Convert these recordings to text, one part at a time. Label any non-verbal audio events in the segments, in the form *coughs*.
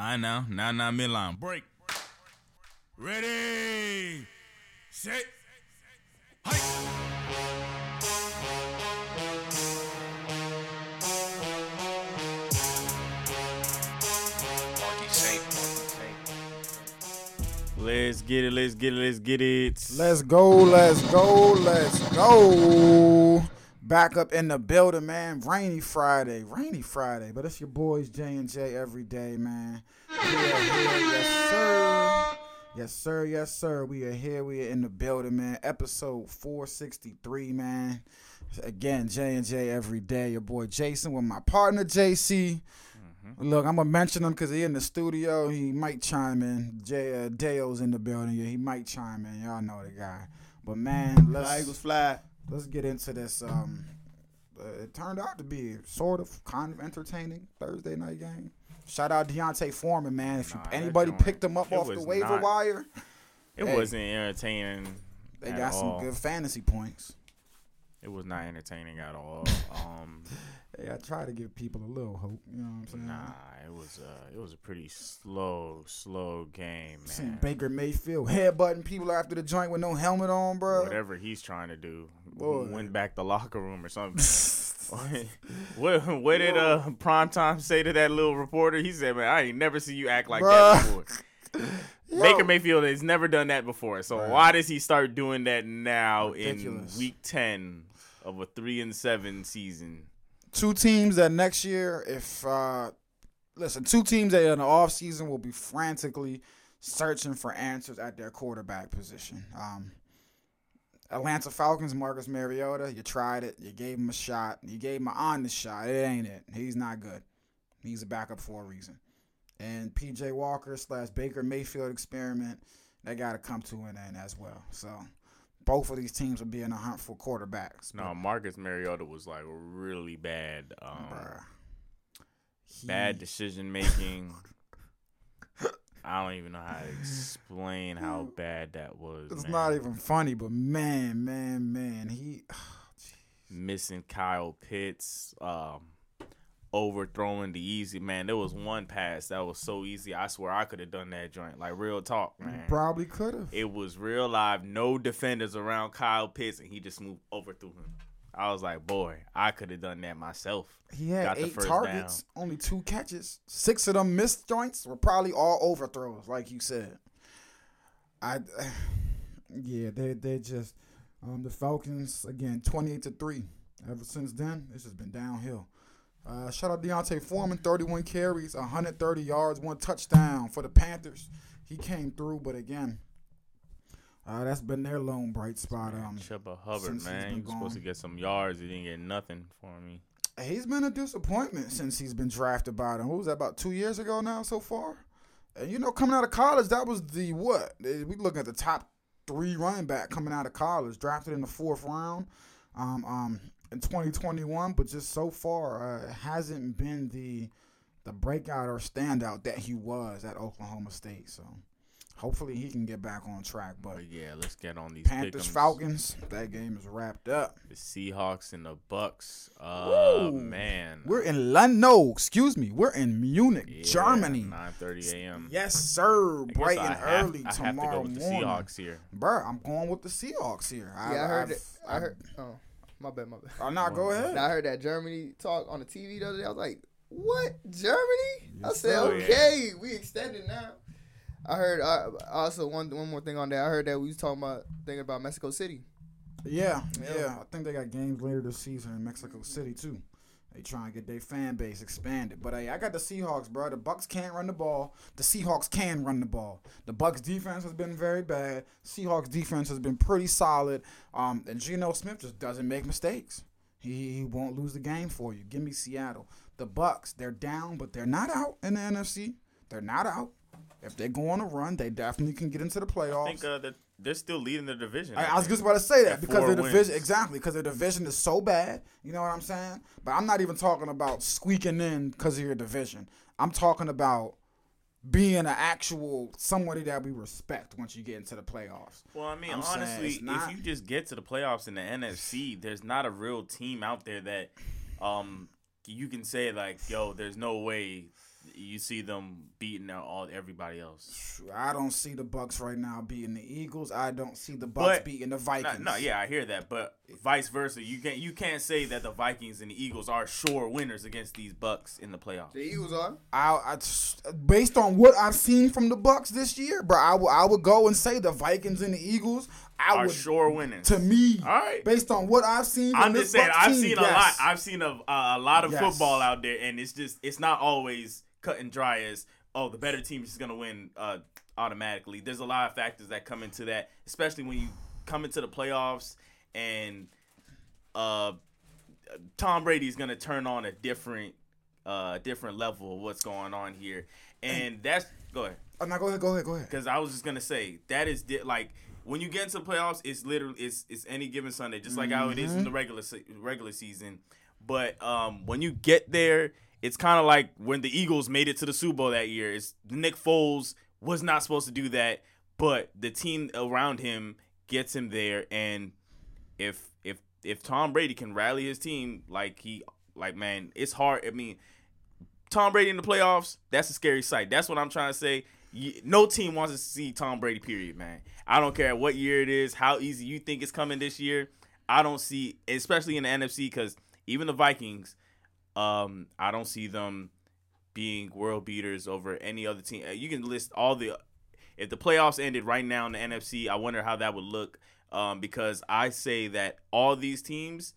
I know. Now, now, midline. Break. Ready. Set. Let's get it. Let's get it. Let's get it. Let's go, let's go, let's go. Back up in the building, man. Rainy Friday, rainy Friday, but it's your boys J and J every day, man. We are here, yes sir, yes sir, yes sir. We are here. We are in the building, man. Episode four sixty three, man. Again, J and J every day. Your boy Jason with my partner JC. Look, I'm gonna mention him because he in the studio. He might chime in. J uh, Dale's in the building. Yeah, he might chime in. Y'all know the guy. But man, let's Eagles fly. Let's get into this. Um, uh, it turned out to be sort of kind of entertaining Thursday night game. Shout out D'Onta Foreman, man. If you, Nah, anybody picked him up off the waiver not- wire, It Hey. wasn't entertaining. they got some good fantasy points. It was not entertaining at all. *laughs* Um, Hey, I try to give people a little hope. You know what I'm saying? nah, it was uh, it was a pretty slow, slow game, Seen man. Baker Mayfield headbutting people after the joint with no helmet on, bro. Whatever he's trying to do, Boy. went back the locker room or something. *laughs* *laughs* what what did uh primetime say to that little reporter? He said, "Man, I ain't never see you act like that before." *laughs* Yo. Baker Mayfield has never done that before, so why does he start doing that now Ridiculous. in week ten of a three and seven season? Two teams that next year, if uh listen, two teams that in the off season will be frantically searching for answers at their quarterback position. Um Atlanta Falcons, Marcus Mariota, you tried it, you gave him a shot, you gave him an honest shot. It ain't it. He's not good. He's a backup for a reason. And PJ Walker slash Baker Mayfield experiment, they gotta come to an end as well. So both of these teams will be in a hunt for quarterbacks. No, Marcus Mariota was like really bad. Um. He- bad decision making. I don't even know how to explain how *laughs* bad that was. It's man. not even funny, but man, man, man, he. *sighs* missing Kyle Pitts, um, overthrowing the easy man. There was one pass that was so easy. I swear I could have done that joint. Like real talk, man. Probably could have. It was real live, no defenders around Kyle Pitts, and he just moved overthrew him. I was like, boy, I could have done that myself. He had got the eight first targets, only two catches. Six of them missed joints were probably all overthrows, like you said. I, *sighs* yeah, they they just um the Falcons again, twenty eight to three. Ever since then, it's just been downhill. Uh, shout out D'Onta Foreman, 31 carries, 130 yards, one touchdown for the Panthers. He came through, but again, uh, that's been their lone bright spot. Um, Chuba Hubbard, man, he was supposed to get some yards. He didn't get nothing for me. He's been a disappointment since he's been drafted by them. What was that about two years ago now so far? And you know, coming out of college, that was the what? Eh, We looking at the top three running back coming out of college, drafted in the fourth round, um, um, in 2021. But just so far, uh, hasn't been the the breakout or standout that he was at Oklahoma State. So hopefully he can get back on track. But But yeah, let's get on these Panthers pick'ems. Falcons, that game is wrapped up. the Seahawks and the Bucks. Uh man, We're in London. No, excuse me. We're in Munich, Yeah, Germany. 9:30 a.m. Yes, sir. I Bright and have- early I have to tomorrow go with the morning. Seahawks here. Bruh, I'm going with the Seahawks here. Yeah, I heard I've- it. I heard. Oh, my bad, my bad. Oh, nah, go ahead. And I heard that Germany talk on the TV the other day. I was like, "What Germany?" I Yes, said, sir. "Okay, we extended now." I heard. I also one one more thing on that. I heard that we was talking about thinking about Mexico City. Yeah, Yeah. yeah. I think they got games later this season in Mexico City too. They trying to get their fan base expanded. But hey, I got the Seahawks, bro. The Bucks can't run the ball. The Seahawks can run the ball. The Bucks defense has been very bad. Seahawks defense has been pretty solid. Um, and Geno Smith just doesn't make mistakes. He, he won't lose the game for you. Give me Seattle. The Bucks, they're down, but they're not out in the NFC. They're not out. If they go on a run, they definitely can get into the playoffs. I think uh, that they're still leading the division. I, I was just about to say that At because the division wins. exactly because the division is so bad. You know what I'm saying? But I'm not even talking about squeaking in because of your division. I'm talking about being an actual somebody that we respect once you get into the playoffs. Well, I mean, I'm honestly, not- if you just get to the playoffs in the NFC, there's not a real team out there that um you can say like, yo, there's no way you see them beating out all everybody else. I don't see the Bucks right now beating the Eagles. I don't see the Bucks But- beating the Vikings. no, yeah, I hear that, but vice versa, you can't you can't say that the Vikings and the Eagles are sure winners against these Bucks in the playoffs. The Eagles are. I, I based on what I've seen from the Bucks this year, bro, I would I would go and say the Vikings and the Eagles. I Are would sure winners. to me, All right. based on what I've seen. From I'm this just saying, Bucks I've team, seen a lot. I've seen a, a lot of Yes. football out there, and it's just it's not always cut and dry as oh the better team is gonna win uh, automatically. There's a lot of factors that come into that, especially when you come into the playoffs and uh, Tom Brady is gonna turn on a different uh, different level of what's going on here, and that's go ahead. Oh, no, go ahead, go ahead, go ahead. Because I was just gonna say that is di- like when you get into the playoffs, it's literally it's it's any given Sunday, just like how it is in the regular se- regular season. But um, when you get there, it's kind of like when the Eagles made it to the Super Bowl that year. It's Nick Foles was not supposed to do that, but the team around him gets him there. And if if if Tom Brady can rally his team like he like man, it's hard. I mean, Tom Brady in the playoffs, that's a scary sight. That's what I'm trying to say. No team wants to see Tom Brady, period, man. I don't care what year it is, how easy you think it's coming this year. I don't see, especially in the NFC, because even the Vikings, um, I don't see them being world beaters over any other team. Uh, You can list all the. If the playoffs ended right now in the NFC, I wonder how that would look. Um, because I say that all these teams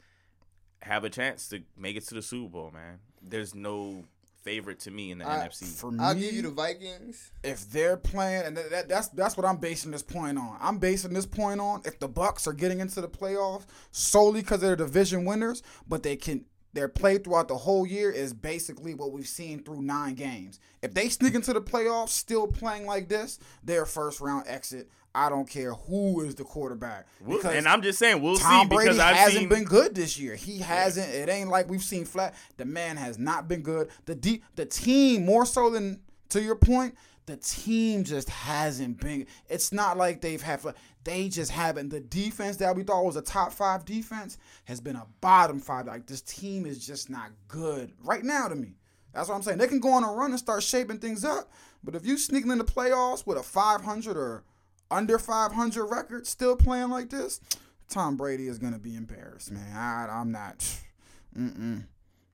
have a chance to make it to the Super Bowl, man. There's no favorite to me in the I- NFC. For me, I'll give you the Vikings. if they're playing, and that, that's that's what I'm basing this point on. I'm basing this point on if the Bucks are getting into the playoffs solely because they're division winners, but they can their play throughout the whole year is basically what we've seen through nine games. If they sneak into the playoffs still playing like this, they're first round exit. I don't care who is the quarterback. We'll- and I'm just saying we'll Tom see Brady because I've hasn't seen been good this year. He hasn't. It ain't like we've seen flat. The man has not been good. The deep, the team more so than to your point. The team just hasn't been. It's not like they've had. They just haven't. The defense that we thought was a top five defense has been a bottom five. Like this team is just not good right now to me. That's what I'm saying. They can go on a run and start shaping things up. But if you sneaking in the playoffs with a 500 or under 500 record, still playing like this, Tom Brady is gonna be embarrassed, man. I, I'm not. Mm-mm.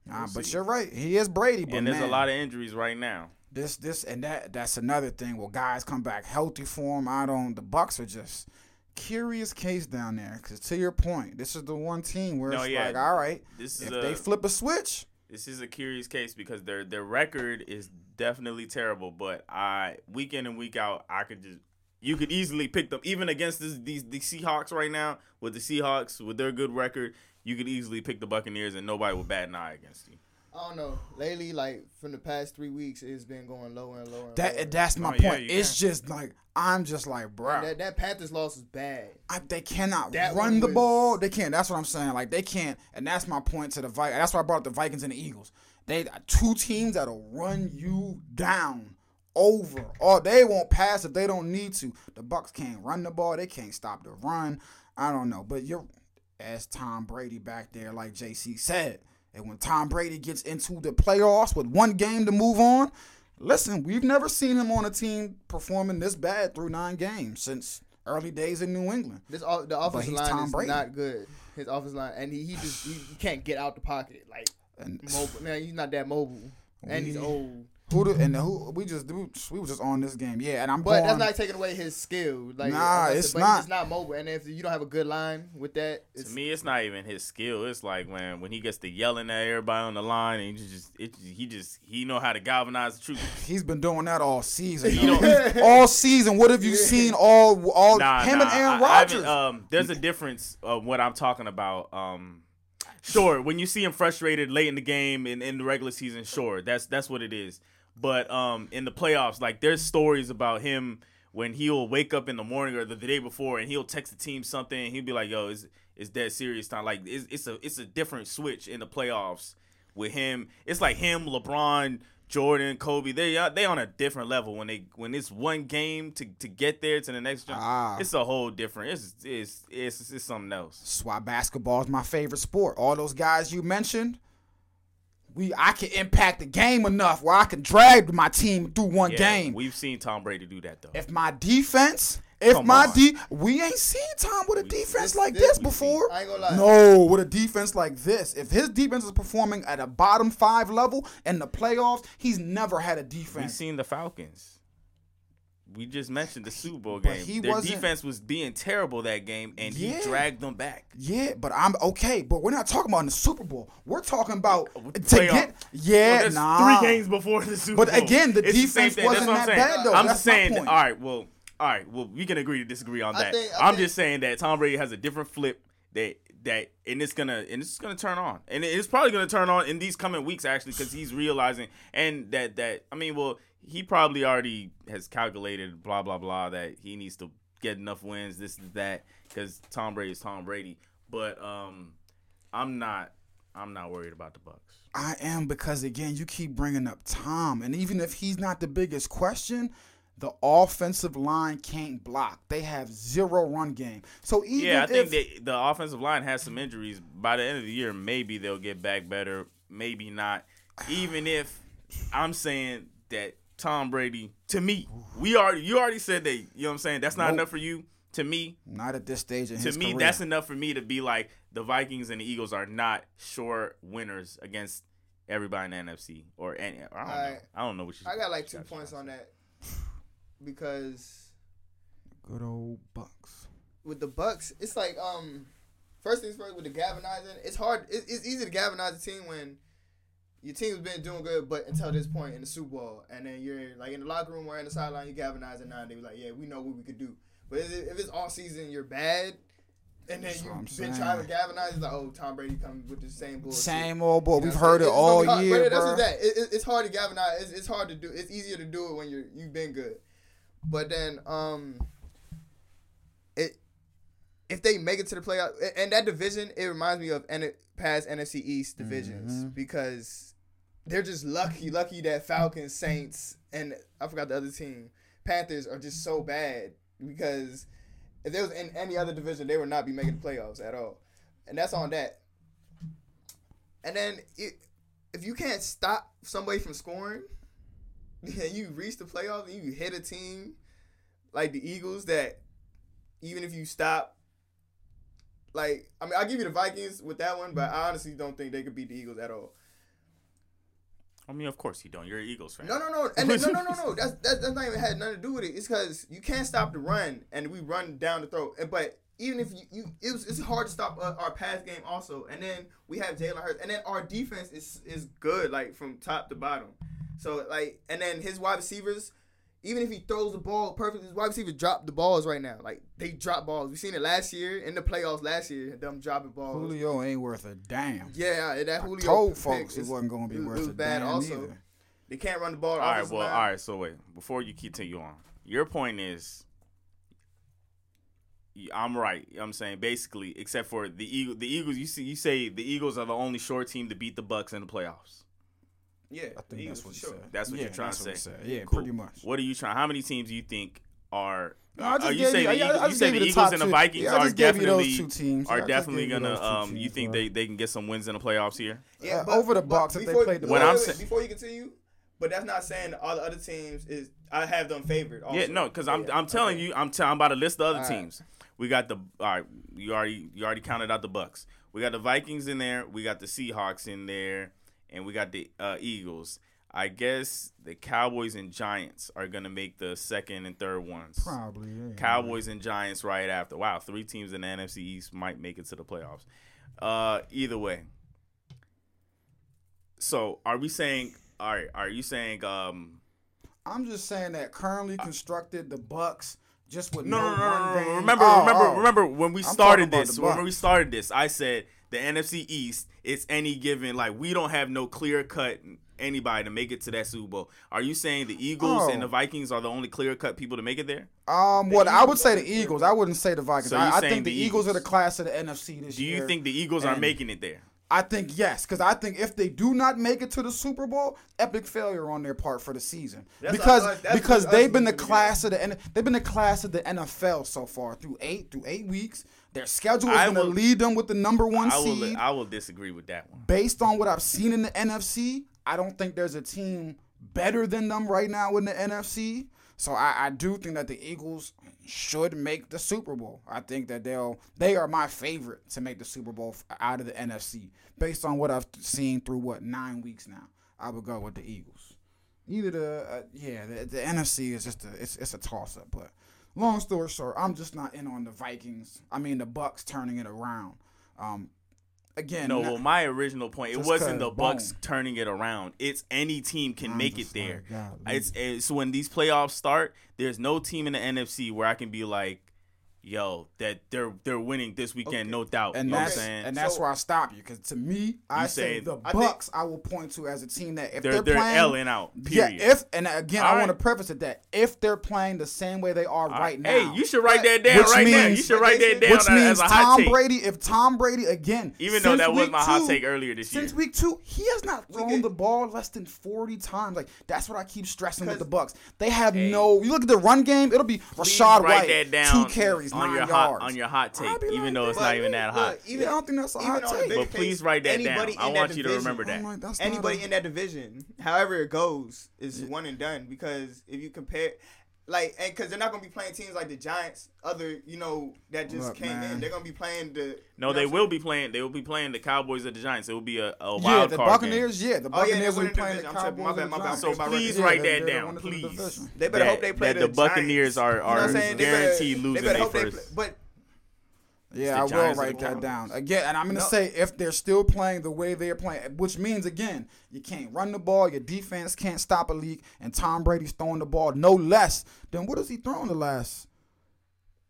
Nah, but you're right. He is Brady, but and there's man, a lot of injuries right now. This, this, and that. That's another thing. Will guys come back healthy for him? I don't. The Bucks are just curious case down there. Cause to your point, this is the one team where No, it's yeah. like, all right, This is if a they flip a switch, this is a curious case because their their record is definitely terrible. But I week in and week out, I could just you could easily pick them even against this, these the Seahawks right now with the Seahawks with their good record. You could easily pick the Buccaneers and nobody would bat an eye against you. I don't know. Lately, like from the past three weeks, it's been going lower and lower. And lower. that that's my Oh, point. you it's just like I'm just like, bro. that that Panthers loss was bad. I, they cannot That run the was- ball. They can't. That's what I'm saying. Like they can't, and that's my point to the Vikings. That's why I brought up the Vikings and the Eagles. They two teams that'll run you down over. Or they won't pass if they don't need to. The Bucks can't run the ball. They can't stop the run. I don't know, but you're as Tom Brady back there, like JC said. And when Tom Brady gets into the playoffs with one game to move on, listen, we've never seen him on a team performing this bad through nine games since early days in New England. This the offensive line Tom is Brady. not good. His offensive line, and he, he just he, he can't get out the pocket like And mobile. Man, he's not that mobile, and he's old. Who do, and who we just we, we was just on this game, yeah. And I'm But going. that's not taking away his skill. Like Nah, like said, it's but not. He's just not mobile, and if you don't have a good line with that, To me, it's not even his skill. It's like when when he gets to yelling at everybody on the line, and he just it, he just he know how to galvanize the truth. *sighs* He's been doing that all season. You know- *laughs* all season. What have you seen? All all Nah, him nah, and Aaron I- I Rodgers. um, there's a difference of what I'm talking about. Um, sure, when you see him frustrated late in the game and in the regular season, sure, that's that's what it is. But um, in the playoffs, like there's stories about him when he'll wake up in the morning or the, the day before and he'll text the team something. And he'll be like, "Yo, it's it's dead serious time." Like it's, it's a it's a different switch in the playoffs with him. It's like him, LeBron. Jordan, Kobe, they uh, they on a different level when they when it's one game to, to get there to the next jump. Ah. It's a whole different. It's it's it's, it's something else. That's why basketball is my favorite sport. All those guys you mentioned, we I can impact the game enough where I can drag my team through one Yeah, game. We've seen Tom Brady do that though. if my defense, if Come my on. D, we ain't seen Tom with a defense this- like this this before. I ain't gonna lie. No, with a defense like this, if his defense is performing at a bottom five level in the playoffs, he's never had a defense. We've defense. seen the Falcons. We just mentioned the Super Bowl game. he Their defense was being terrible that game, and Yeah. he dragged them back. Yeah, but I'm okay. But we're not talking about in the Super Bowl. We're talking about uh, to Playoff. get. Yeah, Well, nah. three games before the Super But Bowl. But again, the It's defense thing. That's wasn't what I'm that saying. bad, though. I'm That's just my saying. point. all right, well, all right, well, we can agree to disagree on I that. think- I I'm think- just saying that Tom Brady has a different flip that that and it's gonna and it's gonna turn on and it's probably gonna turn on in these coming weeks actually because he's realizing and that that I mean well he probably already has calculated blah blah blah that he needs to get enough wins this is that because Tom Brady is Tom Brady but um I'm not I'm not worried about the Bucks. I am because again, you keep bringing up Tom, and even if he's not the biggest question, the offensive line can't block. They have zero run game. So even Yeah, I think that the offensive line has some injuries. By the end of the year, maybe they'll get back better. Maybe not. Even if I'm saying that Tom Brady, to me, we already you already said that. You know what I'm saying? That's not Nope. enough for you. To me, not at this stage in to his me, career. that's enough for me to be like the Vikings and the Eagles are not sure winners against everybody in the NFC or any. I don't know. Alright. I don't know what you. I got like two points on that because good old Bucks. with the Bucks, it's like um, first things first with the galvanizing. It's hard. It, it's easy to galvanize a team when your team's been doing good, but until this point in the Super Bowl, and then you're like in the locker room or in the sideline, you galvanize it now, and they be like, yeah, we know what we could do. But if it's all season, you're bad. And then That's what I'm you've been trying to galvanize. It's like, oh, Tom Brady coming with the same bullshit. Same old boy. You know We've heard it saying? It's gonna all hard, year, but that's bro. that. It, it- it's hard to galvanize. It's, it's hard to do. It's easier to do it when you're you've been good. But then, um, it if they make it to the playoff and that division, it reminds me of N- past NFC East divisions Mhm. because they're just lucky, lucky that Falcons, Saints, and I forgot the other team, Panthers are just so bad because if there was in any other division, they would not be making the playoffs at all, and that's on that. And then it, if you can't stop somebody from scoring, *laughs* and you reach the playoffs and you hit a team like the Eagles that even if you stop, like I mean I'll give you the Vikings with that one, but I honestly don't think they could beat the Eagles at all. I mean, of course you don't. You're an Eagles fan. No, no, no, *laughs* and then- no, no, no, no. That's that, that's not even had nothing to do with it. It's because you can't stop the run, and we run down the throat. And- But even if you, you it was, it's hard to stop uh, our pass game also. And then we have Jalen Hurts, and then our defense is is good, like from top to bottom. So like, and then his wide receivers, even if he throws the ball perfectly, his wide receivers drop the balls right now. Like they drop balls. We seen it last year in the playoffs last year. Them dropping balls. Julio ain't worth a damn. Yeah, that I Julio told pick folks he is- wasn't gonna be it- it worth was a bad damn also. either. They can't run the ball. All right, well, line. all right. So wait, before you continue on, your point is, I'm right. You know what I'm saying basically, except for the Eagle, the Eagles. You see, you say the Eagles are the only short team to beat the Bucks in the playoffs. Yeah, I think that's what for he sure. said. That's what Yeah, you're trying to say. what he said. Yeah, Cool. pretty much. What are you trying? How many teams do you think are? No, I just are you gave saying you- the I- I Eagles? You just say the you the Eagles top and the two. Vikings Yeah, I are just gave you those definitely two teams. Are just definitely you gonna. those Um, teams, you think bro. they they can get some wins in the playoffs here? Uh, over the but Bucks if they before- played the What I'm saying- before you continue, but that's not saying all the other teams is I have them favored. Also. Yeah, no, because I'm Yeah, I'm telling okay. you, I'm t- I'm about to list the other All right. teams. We got the all right. You already you already counted out the Bucks. We got the Vikings in there. We got the Seahawks in there, and we got the uh, Eagles. I guess the Cowboys and Giants are gonna make the second and third ones. Probably. Yeah. Cowboys and Giants right after. Wow, three teams in the NFC East might make it to the playoffs. Uh, either way. So, are we saying? All right, are you saying? Um, I'm just saying that currently constructed the Bucks just with No, no, no, no, no, no. Remember, Oh, remember, oh. remember when we I'm started this. When we started this, I said the NFC East. It's any given. Like we don't have no clear cut anybody to make it to that Super Bowl. Are you saying the Eagles Oh. and the Vikings are the only clear cut people to make it there? Um, what I would say the the Eagles. I wouldn't say the Vikings. So I, I think the, the Eagles are the class of the NFC this year. Do you year. think the Eagles are making it there? I think yes, because I think if they do not make it to the Super Bowl, epic failure on their part for the season. That's because what- that's because they've been the class of the N- they've been the class of the NFL so far through eight through eight weeks. Their schedule is going to lead them with the number one I will seed. I will disagree with that one. Based on what I've seen in the NFC, I don't think there's a team better than them right now in the NFC. So I, I do think that the Eagles should make the Super Bowl. I think that they'll they are my favorite to make the Super Bowl out of the NFC based on what I've seen through what nine weeks now. I would go with the Eagles. Either the uh, yeah the, the NFC is just a it's it's a toss up. But long story short, I'm just not in on the Vikings. I mean the Bucks turning it around. Um, again, No, not- well, my original point, it wasn't the Bucks boom. turning it around. It's any team can I'm make it there. like. It's, it's when these playoffs start. There's no team in the NFC where I can be like, yo, that they're they're winning this weekend, Okay. no doubt. and you know what I'm that's saying? and that's So- where I stop you because to me, I say saying- the I think- Bucks. I will point to as a team that if they're they're, they're playing, L'ing out. Period. yeah. If and again, I All want to preface it that if they're playing the same way they are All right now, Hey, you should write that down Which right now. You should write that down which as means a hot Tom take. Brady. If Tom Brady again, Even though that was week my hot take earlier this year. Since week two, he has not thrown the ball less than forty times. Like that's what I keep stressing with the Bucks. They have Hey. no. You look at the run game; it'll be Rachaad White, that down two carries, on nine your yards. hot on your hot take, be even like though it's not even that hot. Even, Yeah, I don't think that's a even hot take. But please write that anybody down. I want that you to remember that. Like, anybody a- in that division, however it goes, is one and done. Because if you compare, like, and because they're not gonna be playing teams like the Giants, other you know that just Look, came man. in. They're gonna be playing the. No, they what I'm will be playing. They will be playing the Cowboys or the Giants. It will be a, a wild Yeah, the card Buccaneers. Yeah, the Oh, yeah, Buccaneers will be playing the the division. I'm tripping. My bad, my bad. So please write that down, winners of the please. They better hope they play that the, the Buccaneers are- are what I'm saying? They better- guaranteed losing their first. But Yeah, I will write that down again. And I'm gonna No. say if they're still playing the way they're playing, which means again, you can't run the ball, your defense can't stop a leak, and Tom Brady's throwing the ball no less than what has he thrown the last?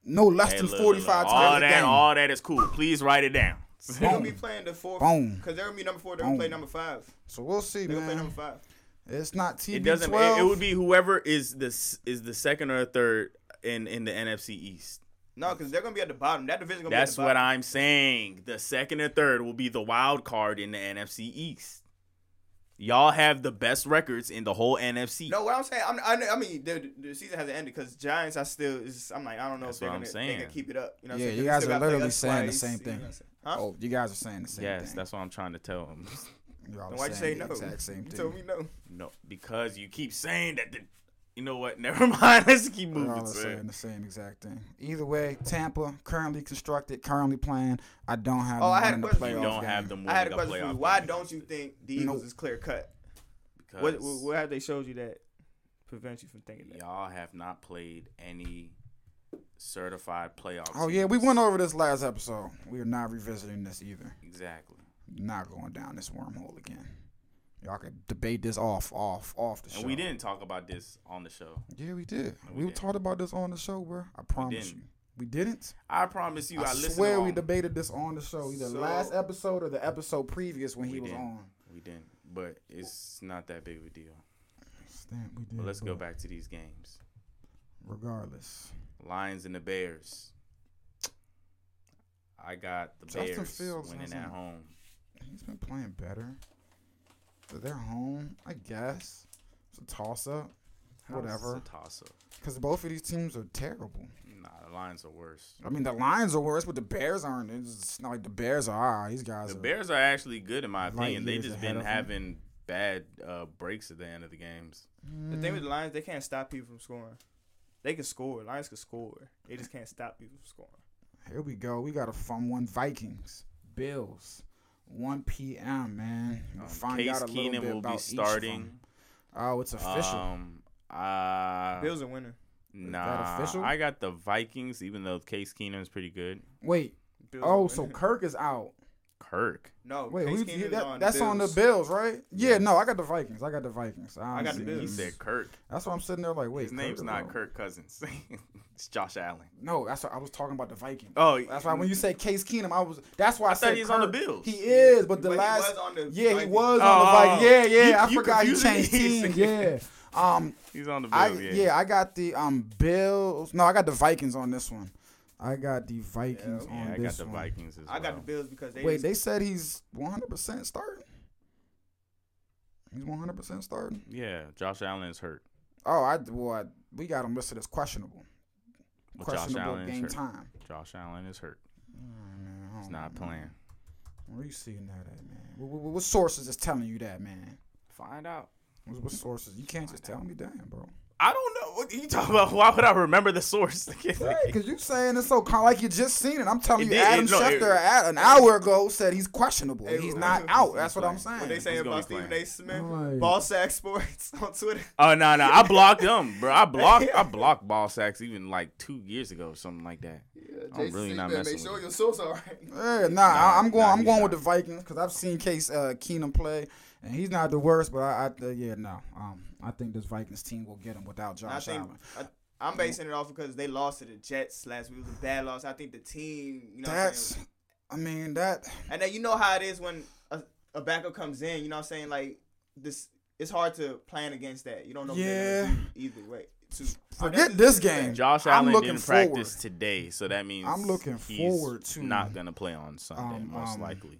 No less Hey, than look, look, 45 look, times all a that, game. all that is cool. Please write it down. they're gonna be playing the fourth. Boom. Because they're gonna be number four. They're gonna play number five. so we'll see, They're gonna play number five. It's not TB12. It doesn't. It, it would be whoever is this is the second or third in in the NFC East. No, because they're gonna be at the bottom. That division gonna That's be at the what bottom. I'm saying. The second or third will be the wild card in the NFC East. Y'all have the best records in the whole NFC. No, what I'm saying, I'm, I, I mean, the, the season hasn't ended because Giants. I still, is, I'm like, I don't know That's if they're gonna, they gonna keep it up. You know Yeah, I'm saying? you 'Cause guys are literally us saying the twice, same you know thing. what I'm saying? Huh? Oh, you guys are saying the same yes, thing. Yes, that's what I'm trying to tell them. *laughs* Y'all Then why'd you say saying no? exact same *laughs* You thing. told me no. no, because you keep saying that. The, you know what? *laughs* Never mind. Let's keep Y'all moving. are son. saying the same exact thing. Either way, Tampa currently constructed, currently playing. I don't have. Oh, them I had a winning the question for You playoff don't game. have them. I had a question for you. Why game don't you think the Eagles Nope. is clear cut? Because What, what, what have they showed you that prevents you from thinking that? y'all have not played any certified playoff. Oh yeah, we went over this last episode. We are not revisiting this either. exactly. Not going down this wormhole again. Y'all could debate this off, off, off the show. And we didn't talk about this on the show. Yeah, we did. we we didn't. talked about this on the show, bro. I promise didn't. you. We didn't. I promise you, I, I, listened. swear we debated this on the show, either So- last episode or the episode previous when he We was didn't. on. We didn't, but it's not that big of a deal. We did. But let's go back to these games. Regardless, Lions and the Bears. I got the Justin Bears Fields winning at home. he's been playing better. But they're home, I guess. It's a toss up. Whatever. It's a toss up. Because both of these teams are terrible. Nah, the Lions are worse. I mean, the Lions are worse, but the Bears aren't. It's not like the Bears are. Ah, these guys The are. Bears are actually good in my opinion. They years just been of 'em. having bad uh, breaks at the end of the games. The thing with the Lions, they can't stop people from scoring. They can score. Lions can score. They just can't stop people from scoring. Here we go. We got a fun one. Vikings, Bills, 1 p.m. Man, We'll Um, find Case out a little Keenum bit will about be starting. Oh, it's official. Um, uh, Bills are winning. nah, official? I got the Vikings, even though Case Keenum is pretty good. Wait. Bills Oh, so. Kirk is out. Kirk. no. Wait, Case who, Keenum that, on that's the on the Bills. Bills, right? Yeah, no, I got the Vikings. I got the Vikings. I got the honestly. Bills. He said Kirk. That's why I'm sitting there like, wait. His name's Kirk not is. Kirk Cousins. *laughs* it's Josh Allen. No, that's what I was talking about the Vikings. Oh, That's why when you say Case Keenum, I was. That's why I, I said he was on the Kirk. Bills. He is, but the But he last. was on the yeah, he Vikings. was Oh, on the Vikings. Yeah, yeah. you- I you forgot he changed me. teams. *laughs* Yeah. Um, he's on the I Bills. yeah. yeah. I got the um Bills. No, I got the Vikings on this one. I got the Vikings Yeah, on Yeah, I got this the one. Vikings as well. I got the. Bills because they. Wait, they said he's 100 percent starting. He's 100 percent starting. Yeah, Josh Allen is hurt. Oh, I well, I, we got him listed as questionable. But Josh questionable Allen is game hurt. time. Josh Allen is hurt. Oh, man, He's don't know. playing. Where you seeing that at, man? What, what, what sources is telling you that, man? Find out. What, what sources? You can't just tell me, damn, bro. I don't know what you talking about. Why would I remember the source? *laughs* Because you're saying it's so con- like you just seen it. I'm telling It you, did- Adam no, Schefter a- an hour ago said he's questionable. Hey, he's who- not who- out. That's what I'm saying. What they saying about be Stephen. A. Smith? Right. Ball sack sports *laughs* on Twitter. Oh no, no, I blocked them, bro. I blocked, I *laughs* blocked ball sacks even like two years ago, something like that. Yeah, I'm really not better messing Make sure with your source all right. Yeah, nah, I, I'm going. nah, I'm going with the Vikings because I've seen Case uh, Keenum play, and he's not the worst. But I, I uh, yeah, no. Um, I think this Vikings team will get him without I Josh think Allen. I, I'm basing it off because they lost to the Jets last week. It was a bad loss. I think the team, you know, what I'm That's, saying? I mean that. and then you know how it is when a, a backup comes in. You know, what I'm saying like this. It's hard to plan against that. You don't know. what they're gonna either way. To, Forget this game. Josh I'm Allen looking didn't forward. practice today, so that means I'm looking he's forward to- not gonna play on Sunday, um, most um, likely.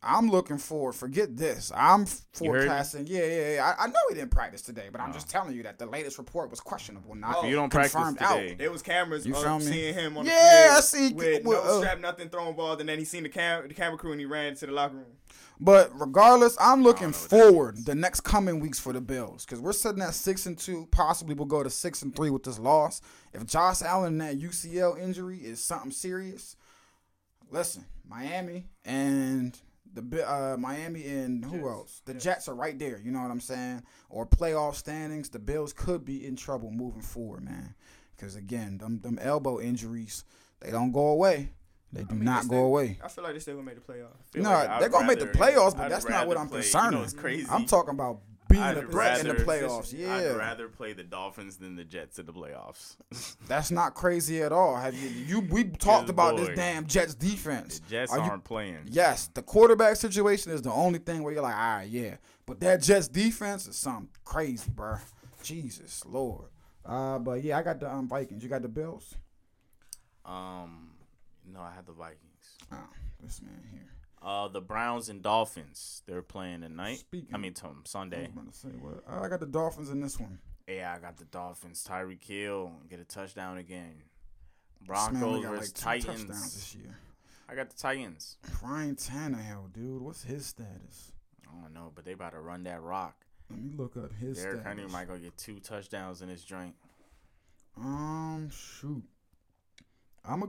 I'm looking forward. Forget this. I'm You heard me? forecasting. Yeah, yeah, yeah. I, I know he didn't practice today, but I'm Oh. just telling you that the latest report was questionable. Not Oh, If you don't practice confirmed out. today, There was cameras You of feel me? seeing him on the Yeah, field I see- with well, no uh, strap, nothing, throwing balls, and then he seen the cam the camera crew and he ran to the locker room. But regardless, I'm looking know what that forward the next coming weeks for the Bills because we're sitting at six and two. Possibly we'll go to six and three with this loss. If Josh Allen and that UCL injury is something serious, listen, Miami and the uh, Miami and who Jets. else? The Jets are right there. You know what I'm saying? Or playoff standings. The Bills could be in trouble moving forward, man. Because again, them them elbow injuries they don't go away. They do I mean, not they go away. I feel like they still gonna make the playoffs. No, like they're gonna make the playoffs, but I'd that's not what I'm play- concerned. You know, with. it's crazy. I'm talking about being I'd in the rather- playoffs. Yeah, I'd rather play the Dolphins than the Jets in the playoffs. *laughs* that's not crazy at all. Have you? You we talked about boy. this damn Jets defense. the Jets Are aren't playing. Yes, the quarterback situation is the only thing where you're like, all right, yeah. But that Jets defense is something crazy, bro. Jesus Lord. Uh, but yeah, I got the um, Vikings. You got the Bills. Um, no, I had the Vikings. Oh, this man here. Uh, the Browns and Dolphins. They're playing tonight. Speaking- I mean, tom I was Sunday. to say? Uh, I got the Dolphins in this one. Yeah, I got the Dolphins. Tyreek Hill get a touchdown again. This man only Broncos versus like Titans. this year. I got the Titans. Ryan Tannehill, dude, what's his status? I don't know, but they about to run that rock. Let me look up his Derrick status. Henry might go get two touchdowns in this joint. Um, shoot. I'm a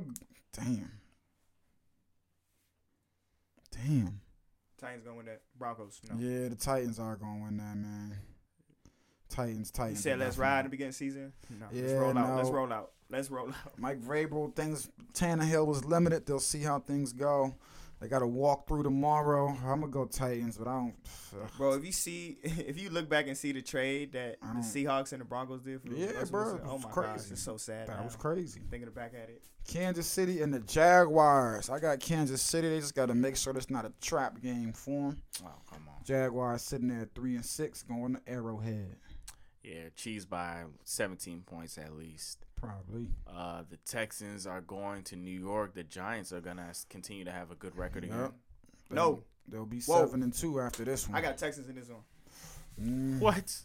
damn. Damn. Titans gonna win that. Broncos. No. Yeah, the Titans are gonna win that, man. Titans, Titans. You said let's ride at the beginning season. No, let's Yeah, roll out. Let's roll out. Let's roll out. Mike Vrabel thinks Tannehill was limited. They'll see how things go. They got to walk through tomorrow. I'm gonna go Titans, but I don't. ugh. Bro, if you see, *laughs* if you look back and see the trade that the Seahawks and the Broncos did for Yeah, Russell bro, Wilson, oh my crazy. gosh, it's so sad. That now. was crazy. Thinking back at it. Kansas City and the Jaguars. I got Kansas City. They just got to make sure it's not a trap game for them. Oh, come on. Jaguars sitting there at three and six, going to Arrowhead. Yeah, cheese by 17 points at least. Probably. Uh, the Texans are going to New York. The Giants are gonna continue to have a good record Yep. again. No. They'll be Whoa. seven and two after this one. I got Texans in this one. Mm. What?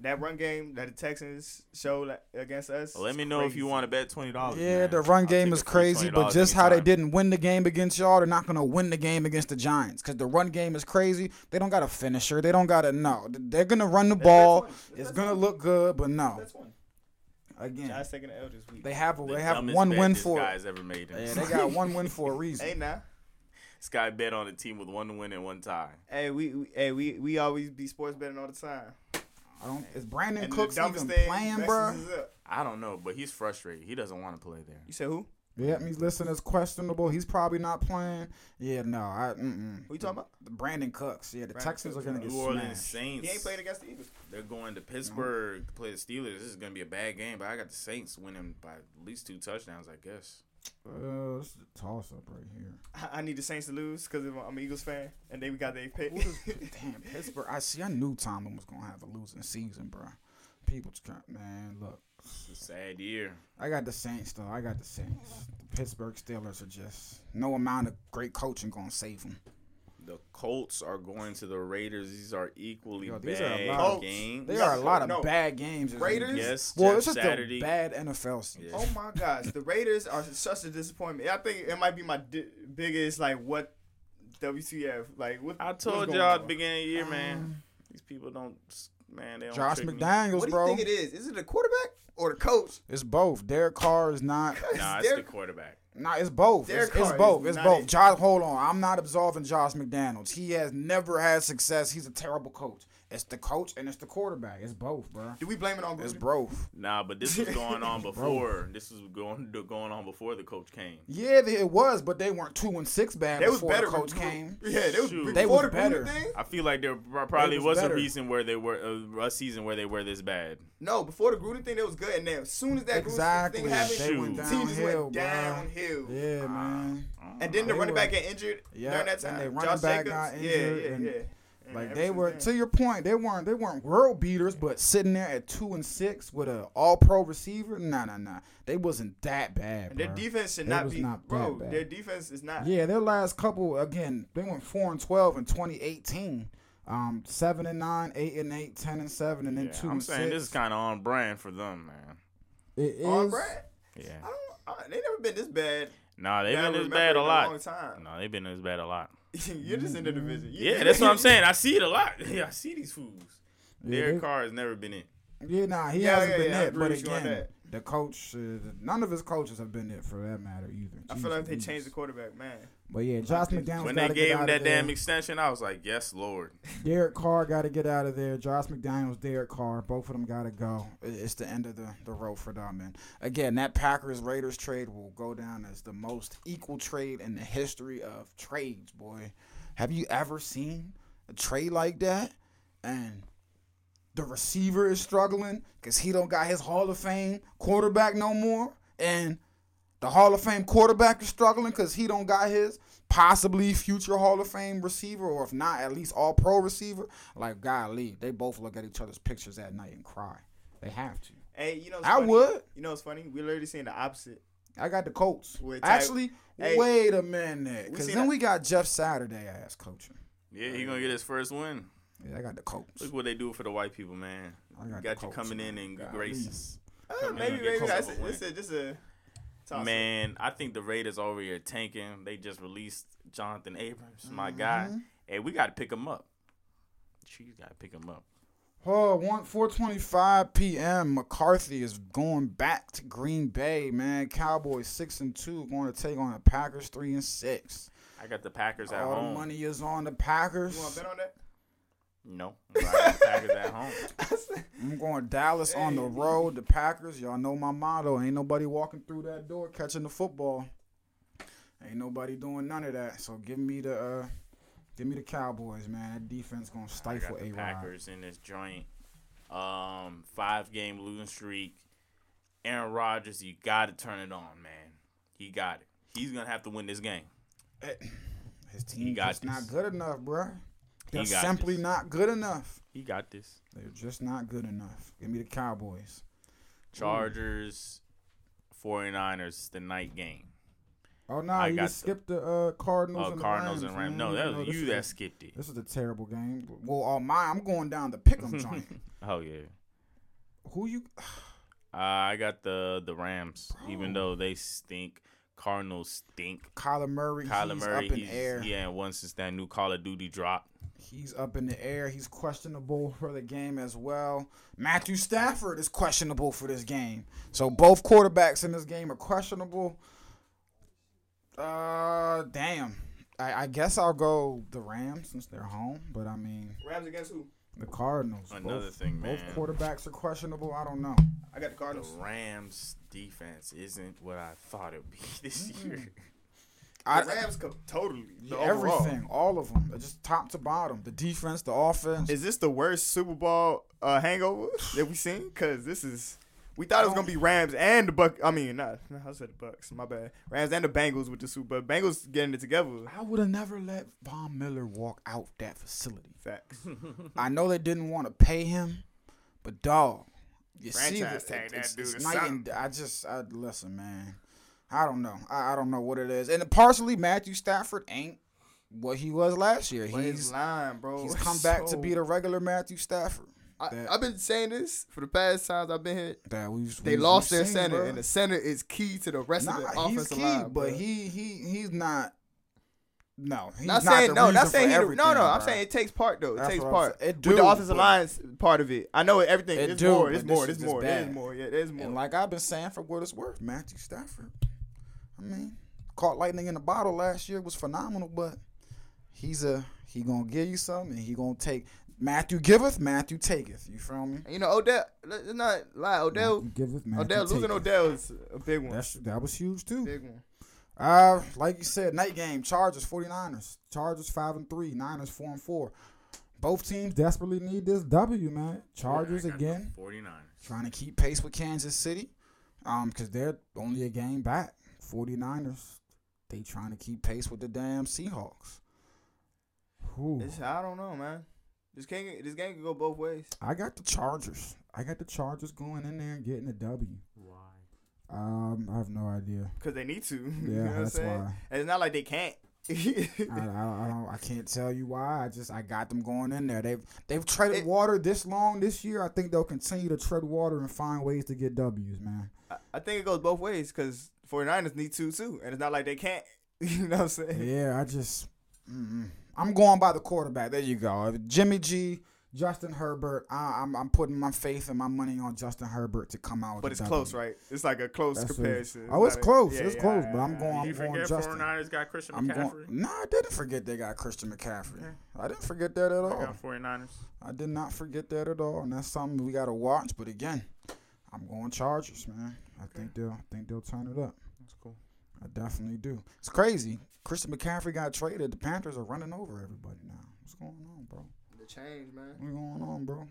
That run game that the Texans showed against us. Well, let is me know if you want to bet twenty dollars. Yeah, the run game is crazy, but just how they didn't win the game against y'all, they're not gonna win the game against the Giants because the run game is crazy. They don't got a finisher. They don't got a no. They're gonna run the ball. that's. It's That's gonna one. look good, but no. That's one. Again, Giants taking the L this week. they have a, The they have one bet win this for. guys ever made. Yeah, they got one win for a *laughs* reason. Hey now. This guy bet on a team with one win and one tie. Hey, we, we hey we we always be sports betting all the time. I don't. Is Brandin And Cooks even playing, bro? I don't know, but he's frustrated. He doesn't want to play there. You said who? Yeah, he's listed as questionable. He's probably not playing. Yeah, no, I. Mm-mm. Who you talking about? The Brandin Cooks. Yeah, the Brandin Texans Cooks, are gonna yeah. get New Orleans smashed. Saints. He ain't playing against the Eagles. They're going to Pittsburgh to play the Steelers. This is gonna be a bad game, but I got the Saints winning by at least two touchdowns, I guess. Uh, this is a toss up right here. I, I need the Saints to lose because I'm an Eagles fan, and then we got their pick. *laughs* Damn, Pittsburgh. I see. I knew Tomlin was gonna have a losing season, bro. People, just can't- man, look. It's a sad year. I got the Saints though. I got the Saints. The Pittsburgh Steelers are just no amount of great coaching gonna save them. the Colts are going to the Raiders. These are equally Yo, these are a bad lot of- games. They are a lot of no. bad games. Raiders? Yes, Well, Jeff it's just Saturday. a bad NFL season. Yeah. Oh my gosh, the Raiders are such a disappointment. I think it might be my di- biggest like what WCF like. What I told going y'all at the beginning of the year, Um, man. These people don't, man. They don't Josh trick me. McDaniels, What do you think it is? Is it the quarterback or the coach? It's both. Derek Carr is not. *laughs* Nah, it's They're- the quarterback. Nah, it's both. It's, Derek it's Carr both. It's both. Josh, hold on. I'm not absolving Josh McDaniels. He has never had success. He's a terrible coach. It's the coach and it's the quarterback. It's both, bro. Do we blame it on It's both. Nah, but this *laughs* was going on before. this was going going on before the coach came. Yeah, they- it was, but they weren't two and six bad They was before the better. coach came. Yeah, they was Shoot. They was the better. thing. I feel like there probably was was, a reason where they were uh, a season where they were this bad. No, before the Gruden thing, they was good, and then as soon as that Exactly. Gruden thing happened, They went the team just downhill, went bro. downhill. Yeah, man. And then the running were- back get injured Yeah, during that then time. they running Josh back Jacobs. got yeah, injured, yeah, and, yeah. And Like they were then- to your point, they weren't they weren't world beaters, but sitting there at two and six with a all pro receiver, nah nah nah. They wasn't that bad. Their defense should They not be, not bro. bad. Their defense is not. Yeah, their last couple again, they went four and twelve in twenty eighteen. Um, seven and nine, eight and eight, ten and seven, and then Yeah, two I'm saying six. this is kind of on brand for them, man. It On is- Brad, Yeah. I don't. I, they never been this bad. Nah, they've been this bad a lot. No, they've been this bad a lot. *laughs* You're just in the division. You- Yeah, that's what I'm saying. I *laughs* see it a lot. *laughs* Yeah, I see these fools. Yeah, Derek Carr has never been in. Yeah, nah, he Yeah, hasn't yeah, been yeah, it. But with you on again, the coach, uh, none of his coaches have been it for that matter either. I feel like they changed the quarterback, man. But yeah, Josh McDaniels When they gave him that damn extension, I was like, yes, Lord. Derek Carr got to get out of there. Josh McDaniels, Derek Carr, both of them got to go. It's the end of the, the road for them. And again, that Packers Raiders trade will go down as the most equal trade in the history of trades, boy. Have you ever seen a trade like that? And the receiver is struggling because he don't got his Hall of Fame quarterback no more. And the Hall of Fame quarterback is struggling because he don't got his possibly future Hall of Fame receiver, or if not, at least All Pro receiver. Like, golly, they both look at each other's pictures at night and cry. They have to. Hey, you know, I funny? would. You know, it's funny? We're literally seeing the opposite. I got the Colts. Ty- Actually, Hey, wait a minute, we because then that- we got Jeff Saturday ass coaching. Yeah, he gonna get his first win. Yeah, I got the Colts. Look what they do for the white people, man. I got Got, the you Colts, coming in man. in good Golly. graces. Uh, Come in maybe, and get maybe that's Colts a it's a, just a toss-up. Man, I think the Raiders over here tanking. They just released Jonathan Abrams, my guy. Mm-hmm. Hey, we got to pick him up. She's got to pick him up. Oh, one four twenty five p.m. McCarthy is going back to Green Bay, man. Cowboys six and two, going to take on the Packers three and six. I got the Packers at All home. the money is on the Packers. You want to bet on that? No, Packers at home. *laughs* I'm going Dallas on the road. The Packers, y'all know my motto. Ain't nobody walking through that door catching the football. Ain't nobody doing none of that. So give me the uh give me the Cowboys, man. That defense gonna stifle got the A Packers in this joint. Um, five game losing streak. Aaron Rodgers, you got to turn it on, man. He got it. He's gonna have to win this game. His He team got just not good enough, bruh. They're simply this. not good enough. He got this. They're just not good enough. Give me the Cowboys. Chargers, 49ers, the night game. Oh no, I you just skipped the uh, Cardinals Oh, and Cardinals the and Rams. Rams. No, that was this you that skipped it. This is a terrible game. Well, all mine, I'm going down the pick'em *laughs* joint. Oh yeah. Who you? *sighs* Uh, I got the the Rams, even though they stink. Cardinals stink. Kyler Murray. Kyler he's Murray, up in he's, air. he ain't won since that new Call of Duty drop. He's up in the air. He's questionable for the game as well. Matthew Stafford is questionable for this game. So both quarterbacks in this game are questionable. Uh, damn. I, I guess I'll go the Rams since they're home. But I mean, Rams against who? The Cardinals. Another both, thing, Both quarterbacks are questionable. I don't know. I got the Cardinals. The Rams defense isn't what I thought it would be *laughs* this year. I, the Rams co- totally. The yeah, everything, all of them, just top to bottom. The defense, the offense. Is this the worst Super Bowl uh, hangover that we've seen? Cause this is. We thought it was gonna oh. be Rams and the Buck. I mean, not. No, I said the Bucks. My bad. Rams and the Bengals with the Super. Bowl. Bengals getting it together. I would have never let Von Miller walk out that facility. Facts. I know they didn't want to pay him, but dog, you see, Franchise tag that it's, it's night something. and I just, I listen, man. I don't know. I, I don't know what it is, and partially Matthew Stafford ain't what he was last year. But He's lying, bro. he's come back to be the regular Matthew Stafford. I, I've been saying this for the past times I've been here. That we've, They we've- lost their center, bruh. and the center is key to the rest of the Nah, offensive key, line. but bruh. he he he's not. No, he's not not, saying no, not saying he. No, no, I'm saying it takes part though. It That's takes part. It With the offensive but- line's part of it. I know everything. It do, more. It's more. There's more. There's more. Yeah, there's more. And like I've been saying for what it's worth, Matthew Stafford. I mean, caught lightning in a bottle last year was phenomenal, but he's a he gonna give you something and he gonna take Matthew giveth, Matthew taketh. You feel me? you know, Odell. Let's not lie. Odell. Matthew giveth, Matthew Odell losing. Odell is a big one. That's that was huge too. big one. Uh, like you said, night game, Chargers, 49ers. Chargers 5 and 3, Niners 4 and 4. Both teams desperately need this W, man. Chargers I got the again 49ers. trying to keep pace with Kansas City. Um, cuz they're only a game back. 49ers, they trying to keep pace with the damn Seahawks. Whew. It's, I don't know, man. This game, this game can go both ways. I got the Chargers. I got the Chargers going in there and getting a W. Why? Um, I have no idea. Cause they need to. *laughs* you Yeah, know what I'm that's saying? why. And it's not like they can't. *laughs* I, I, I don't. I can't tell you why. I just I got them going in there. They've they've treaded It- water this long this year. I think they'll continue to tread water and find ways to get W's, man. I, I think it goes both ways because 49ers need to too, and it's not like they can't. *laughs* you know what I'm saying? Yeah, I just mm-mm. I'm going by the quarterback. There you go. Jimmy G, Justin Herbert. I, I'm I'm putting my faith and my money on Justin Herbert to come out. But it's W. close, right? It's like a close That's what- comparison. Oh, it's not a- close. yeah, it's yeah, close. yeah, But I'm going. Did I'm you going forget Justin. 49ers got Christian I'm McCaffrey? going. Nah, I didn't forget they got Christian McCaffrey. I didn't forget that at I all. got 49ers. I did not forget that at all, and that's something we gotta watch. But again, I'm going Chargers, man. I think they'll I think they'll turn it up. That's cool. I definitely do. It's crazy. Christian McCaffrey got traded. The Panthers are running over everybody now. What's going on, bro? The change, man. What's going on, bro?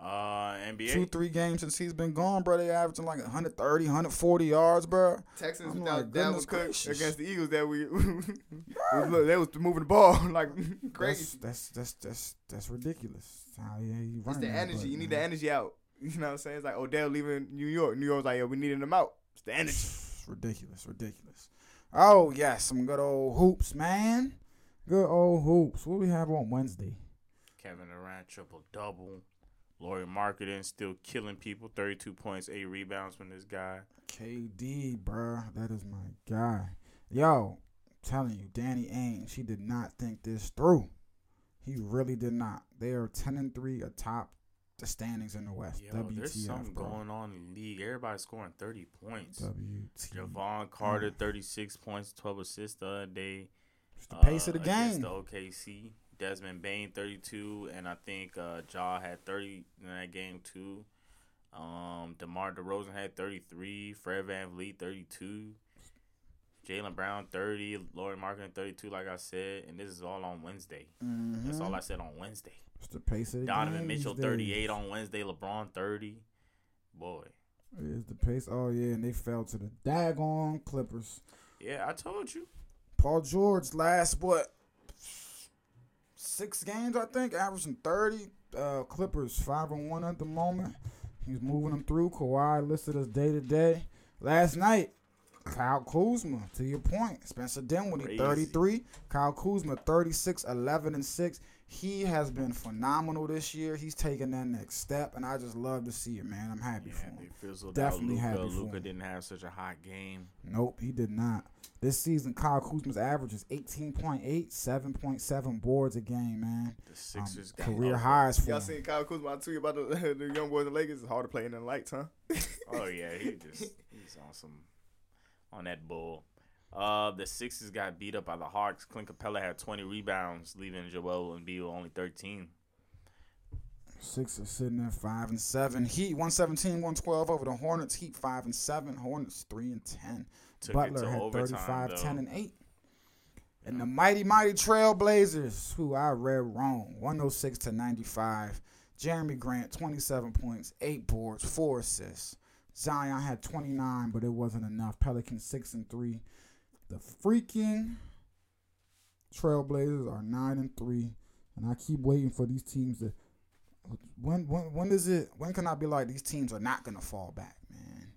Uh, NBA. Two, three games since he's been gone, bro. They averaging like 130, 140 yards, bro. Texans I'm without like, Dalvin Cook gracious. against the Eagles that we, *laughs* look, they was moving the ball *laughs* like *laughs* crazy. that's that's that's that's ridiculous. How he, he It's running the energy. but, You need the energy out. You know what I'm saying? It's like Odell leaving New York. New York's like, yo, we needed him out. It's the energy. *sighs* Ridiculous, ridiculous. Oh yes, some good old hoops, man. Good old hoops. What we have on Wednesday? Kevin Durant triple double. Lauri Markkanen still killing people. 32 points, 8 rebounds from this guy. KD, bruh. That is my guy. Yo, I'm telling you, Danny Ainge, he did not think this through. He really did not. They are 10 and 3 atop the standings in the West. Yo, there's WTF, something bro. going on in the league. Everybody's scoring 30 points. WTF. Jevon Carter, 36 points, 12 assists the other day. It's the pace of the uh, game. The OKC. Desmond Bane, 32. And I think uh, Ja had 30 in that game, too. Um, DeMar DeRozan had 33. Fred VanVleet, 32. Jaylen Brown, 30. Lauri Markkanen, 32, like I said. And this is all on Wednesday. That's all. I said on Wednesday. It's the pace of the Donovan game. Mitchell, 38 on Wednesday. LeBron, 30. Boy. It is the pace. Oh, yeah, and they fell to the daggone Clippers. Yeah, I told you. Paul George last what six games I think, averaging thirty. Uh, Clippers five and one at the moment. He's moving them through. Kawhi listed as day to day. Last night, Kyle Kuzma. To your point, Spencer Dinwiddie Crazy. thirty three. Kyle Kuzma 36, 11 and six. He has been phenomenal this year. He's taking that next step, and I just love to see it, man. I'm happy for him. fizzled Definitely out. happy Luka. for Luka him. didn't have such a hot game. Nope, he did not. This season, Kyle Kuzma's average is 18.8, 7.7 boards a game, man. The Um, Sixers got career over. highs for Y'all him. seen Kyle Kuzma? I tweet about the, *laughs* the young boys in Lakers. It's hard to play in the lights, huh? Oh yeah, he *laughs* just he's on some on that bull. Uh, the Sixers got beat up by the Hawks. Clint Capela had 20 rebounds, leaving Joel and with only 13. Six are sitting at five and seven. Heat 117, 112 over the Hornets. Heat five and seven. Hornets three and ten. Took Butler had overtime, 35, though. 10 and eight. And the mighty, mighty Trailblazers, who I read wrong, 106 to 95. Jerami Grant, 27 points, eight boards, four assists. Zion had 29, but it wasn't enough. Pelicans six and three. The freaking Trailblazers are nine and three, and I keep waiting for these teams to. When when when is it? When can I be like these teams are not gonna fall back, man?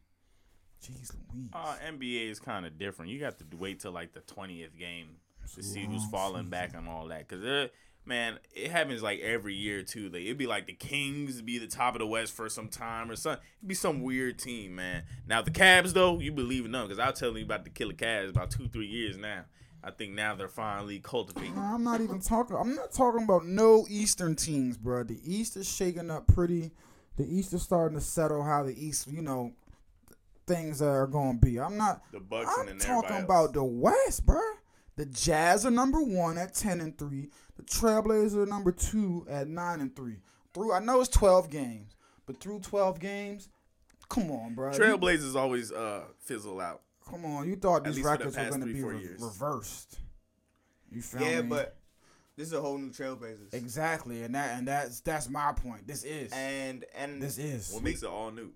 Jeez Louise. Uh, NBA is kind of different. You got to wait till like the 20th game to see who's falling back and all that. Cause uh, man, it happens like every year too. Like it'd be like the Kings be the top of the West for some time or something. It'd be some weird team, man. Now the Cavs though, you believe in them because I'll tell you about the killer Cavs about two three years now. I think now they're finally cultivating. I'm not even talking. I'm not talking about no Eastern teams, bro. The East is shaking up pretty. The East is starting to settle how the East, you know, things are going to be. I'm not. The Bucks I'm talking about the West, bro. The Jazz are number one at ten and three. The Trailblazers are number two at nine and three. Through I know it's twelve games, but through twelve games, come on, bro. You- Trailblazers always uh fizzle out. Come on, you thought these least for the records were going to be re- reversed. You feel me? Yeah, me? but this is a whole new Trailblazers. Exactly, and that and that's that's my point. This is And and this is. What makes it all new?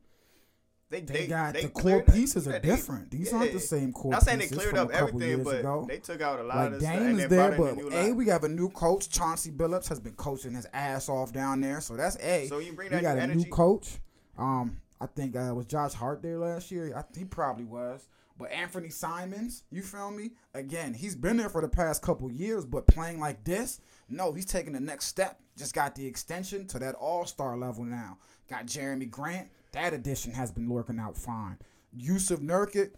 They They, got the core pieces are yeah, different. These aren't the same core Not saying they cleared from up a couple everything, years but ago. they took out a lot like of stuff. Dame is there, but a a we have a new coach. Chauncey Billups has been coaching his ass off down there, so that's a. So you bring we that got a energy. new coach. Um, I think uh, was Josh Hart there last year. I, he probably was. But Anfernee Simons, you feel me? Again, he's been there for the past couple years, but playing like this, no, he's taking the next step. Just got the extension to that All Star level now. Got Jerami Grant. That addition has been working out fine. Jusuf Nurkic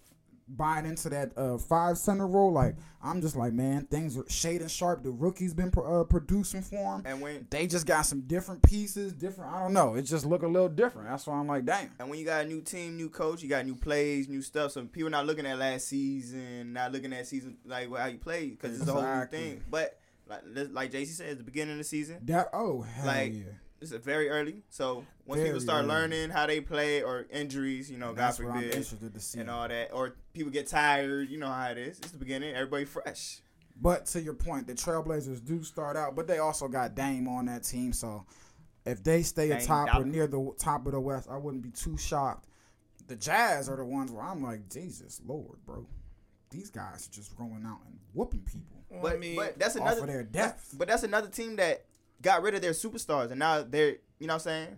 buying into that uh, five center role. Like I'm just like, man, things are shading sharp. The rookie's been pro- uh, producing for him. And when They just got some different pieces, different. I don't know. It just look a little different. That's why I'm like, damn. and when you got a new team, new coach, you got new plays, new stuff. Some people not looking at last season, not looking at season like how you played because it's a whole new thing. But like like JC said, it's the beginning of the season. That oh hell Like, yeah. It's very early. So once Very people start early. learning how they play or injuries, you know, That's God what I'm forbid, interested to see. and all that, or people get tired, you know how it is. It's the beginning. Everybody fresh. But to your point, the Trailblazers do start out, but they also got Dame on that team. So if they stay Dame atop or near the top of the West, I wouldn't be too shocked. The Jazz are the ones where I'm like, Jesus Lord, bro. These guys are just rolling out and whooping people But I mean, but that's off another of their depth. But that's another team that got rid of their superstars, and now they're, you know, what I'm saying,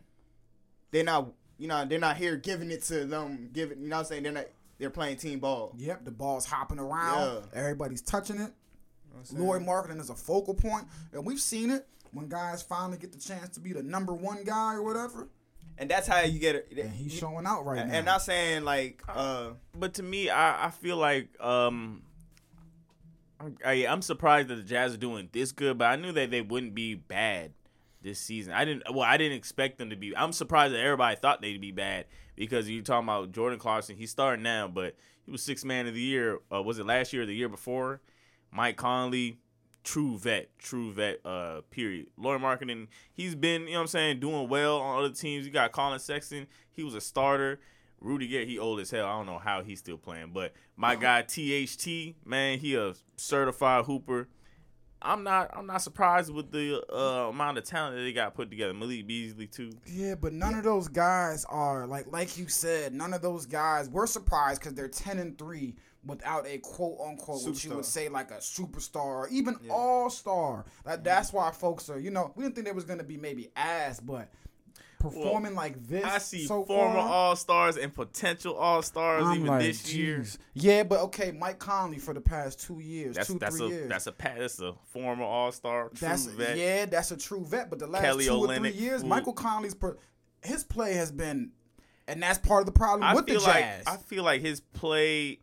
they're not, you know, they're not here giving it to them, giving, you know, what I'm saying, they're not, they're playing team ball. Yep, the ball's hopping around. Yeah. Everybody's touching it. You know what I'm saying? Lloyd marketing is a focal point, and we've seen it when guys finally get the chance to be the number one guy or whatever, and that's how you get it. and he's showing out right and, now. and not saying like, uh, but to me, I, I feel like um, I, I'm surprised that the Jazz are doing this good, but I knew that they wouldn't be bad this season. I didn't. Well, I didn't expect them to be. I'm surprised that everybody thought they'd be bad because you're talking about Jordan Clarkson. He's starting now, but he was six man of the year. Uh, was it last year or the year before? Mike Conley, true vet, true vet. Uh, period. Lauri Markkanen, he's been, you know what I'm saying, doing well on other teams. You got Collin Sexton, he was a starter. Rudy Gay, he old as hell. I don't know how he's still playing, but my guy THT, man, he a certified hooper. I'm not, I'm not surprised with the uh, amount of talent that they got put together. Malik Beasley too. Yeah, but none of those guys are like like you said. None of those guys. We're surprised because they're ten and three without a quote unquote what you would say like a superstar or even Yeah. all star. Like that's why folks are. You know, we didn't think there was gonna be maybe ass, but performing like this. I see so former All Stars and potential All Stars even like, this year. Yeah, but okay, Mike Conley for the past two years, That's two that's three a years. that's a that's a former All Star. That's vet. yeah, that's a true vet. But the last Kelly two or three years, who- Michael Conley's per, his play has been, and that's part of the problem I with the feel Jazz. like I feel like his play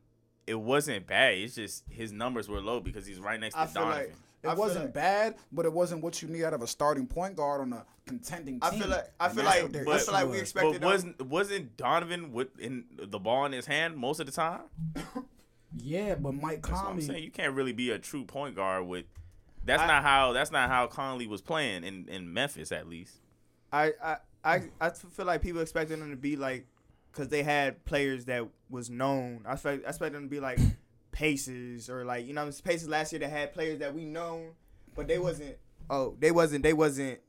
it wasn't bad. It's just his numbers were low because he's right next to I feel Donovan. like it I wasn't like- bad, but it wasn't what you need out of a starting point guard on a contending I team. feel like I And feel like what I but- feel like we expected. but wasn't wasn't Donovan with in the ball in his hand most of the time? *coughs* Yeah, but Mike That's I'm Conley. saying. You can't really be a true point guard with. That's I- not how. That's not how Conley was playing in, in Memphis, at least. I, I, I, I feel like people expected him to be like, because they had players that was known. I expect, I expect them to be like Pacers or like you know Pacers last year that had players that we known, but they wasn't. Oh, they wasn't. They wasn't.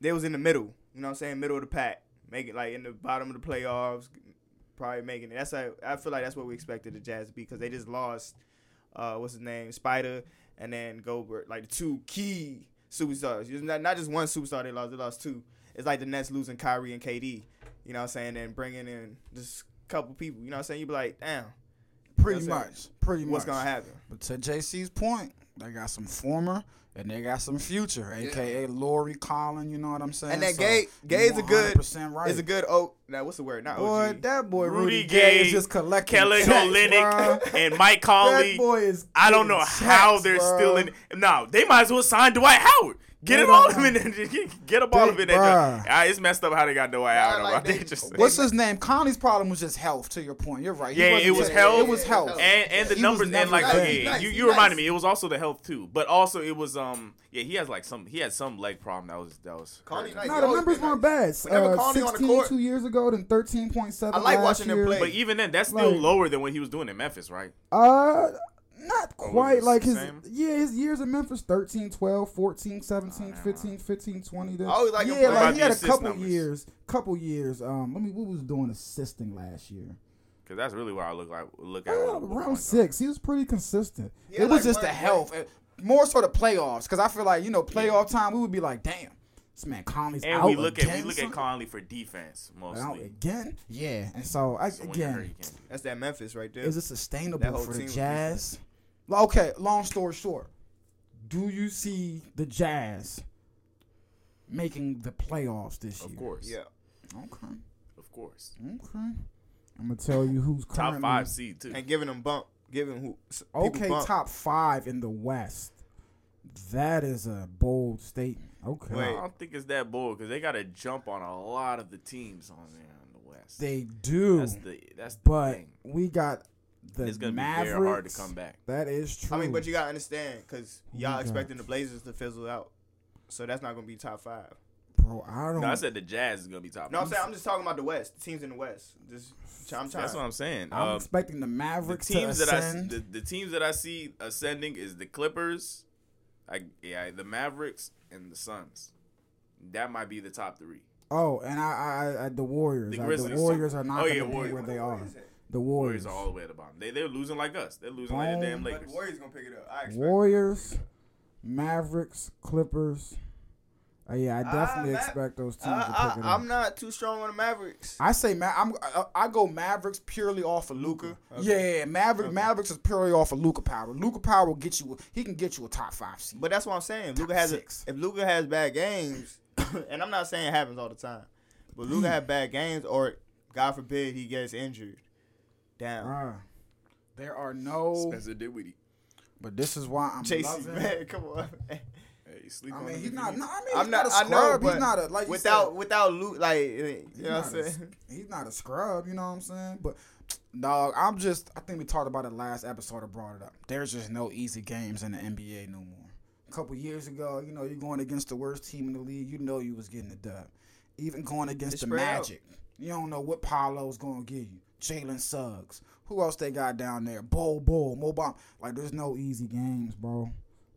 They was in the middle. You know what I'm saying? Middle of the pack, make it like in the bottom of the playoffs, probably making it. That's how, I feel like that's what we expected the Jazz to be because they just lost. Uh, what's his name? Spider and then Gobert, like the two key superstars. Not, not just one superstar they lost, they lost two. It's like the Nets losing Kyrie and KD. You know what I'm saying? And bringing in just a couple people. You know what I'm saying? you'd be like, damn. Pretty You know much. What's gonna happen? But to JC's point, they got some former and they got some future, aka Lori Collin. You know what I'm saying? And that So, Gay, Gay's a good, 100% right. is a good. Oh, now what's the word? Not boy. OG. That boy Rudy, Rudy Gay, is just collecting Kelly checks. Olynyk, and Mike That Conley. boy is. I don't know getting how they're bruh. still in. No, they might as well sign Dwight Howard. Get it all of him in. Get up all of it. in there. Ah, It's messed up how they got Dwight Howard. like *laughs* they- They just- What's his name? Conley's problem was just health. To your point, you're right. He Yeah, it was taking- health. It was health. and and the He numbers never and like good. okay, Nice, you nice. reminded me. It was also the health too, but also it was um yeah he has like some he had some leg problem that was that was. Conley hurting. nice. No, the numbers been weren't bad. Whenever Uh, Conley 16 court- two years ago, then 13.7 I like last watching them year. play. But even then, that's still lower than what he was doing in Memphis, right? Uh, not quite like his same? yeah his years in Memphis 13 12 14 17 15 15 20 then. I like yeah like he had a couple numbers. years couple years um let me what was doing assisting last year Because that's really what I look like look uh, at. what- what's going around six he was pretty consistent Yeah, it was like just the health uh, more so the playoffs because I feel like you know playoff time we would be like damn this man Conley's And out we look at again, we look son? at Conley for defense out again yeah and so I So when again you can't do that. That's that Memphis right there. Is it sustainable whole for the team was Jazz? Well, Okay, long story short, do you see the Jazz making the playoffs this year? Of course. yeah. Okay. Of course. Okay. I'm gonna tell you who's Top currently five seed too. And giving them bump, giving who okay bump. top five in the West. That is a bold statement. Okay. Wait. I don't think it's that bold because they got to jump on a lot of the teams on there in the West. They do, that's the that's the but thing. we got the It's gonna Mavericks. be very hard to come back. That is true. I mean, but you gotta understand because y'all you got? expecting the Blazers to fizzle out, so that's not gonna be top five. bro, I don't. No, I said the Jazz is gonna be top. No, I'm saying I'm just talking about the West, the teams in the West. Just I'm trying. That's what I'm saying. I'm Um, expecting the the Mavericks teams to that I the, the teams that I see ascending is the Clippers, I yeah the Mavericks and the Suns. That might be the top three. Oh, and I, I, I the Warriors. The Uh, The, Warriors are not Oh, going yeah, to be Warriors. where they are. The Warriors Warriors. are all the way at the bottom. They they're losing like us. They're losing like the damn Boom. Lakers. Warriors gonna pick it up. I expect. Warriors, Mavericks, Clippers. Uh, yeah, I ah, definitely Ma- expect those ah, teams I, to ah, pick it I, up. I'm not too strong on the Mavericks. I say, man, I'm I, I go Mavericks purely off of Luca. Luka? Yeah, yeah, Maverick, Mavericks is purely off of Luka power. Luka power will get you. He can get you a top five seed. But that's what I'm saying. Luka has six. a, if Luka has bad games, *coughs* and I'm not saying it happens all the time, but Luka had hmm. bad games, or God forbid he gets injured. Damn, Uh, there are no. Spencer Dinwiddie. But this is why I'm JC, loving. man, come on. Hey, sleep I mean, him he's if not. you No, I mean, I'm he's not. not a I know, scrub. but he's not a like without said, without Luke, like you know what I'm not a- saying. He's not a scrub, you know what I'm saying? But dog, I'm just I think we talked about it last episode. I brought it up. There's just no easy games in the NBA no more. A couple years ago, you know, you're going against the worst team in the league. You know you was getting the dub. Even going against It's the spread out. Magic, you don't know what Paolo's gonna give you. Jalen Suggs. Who else they got down there? Bol Bol, Mobile. Like there's no easy games, bro.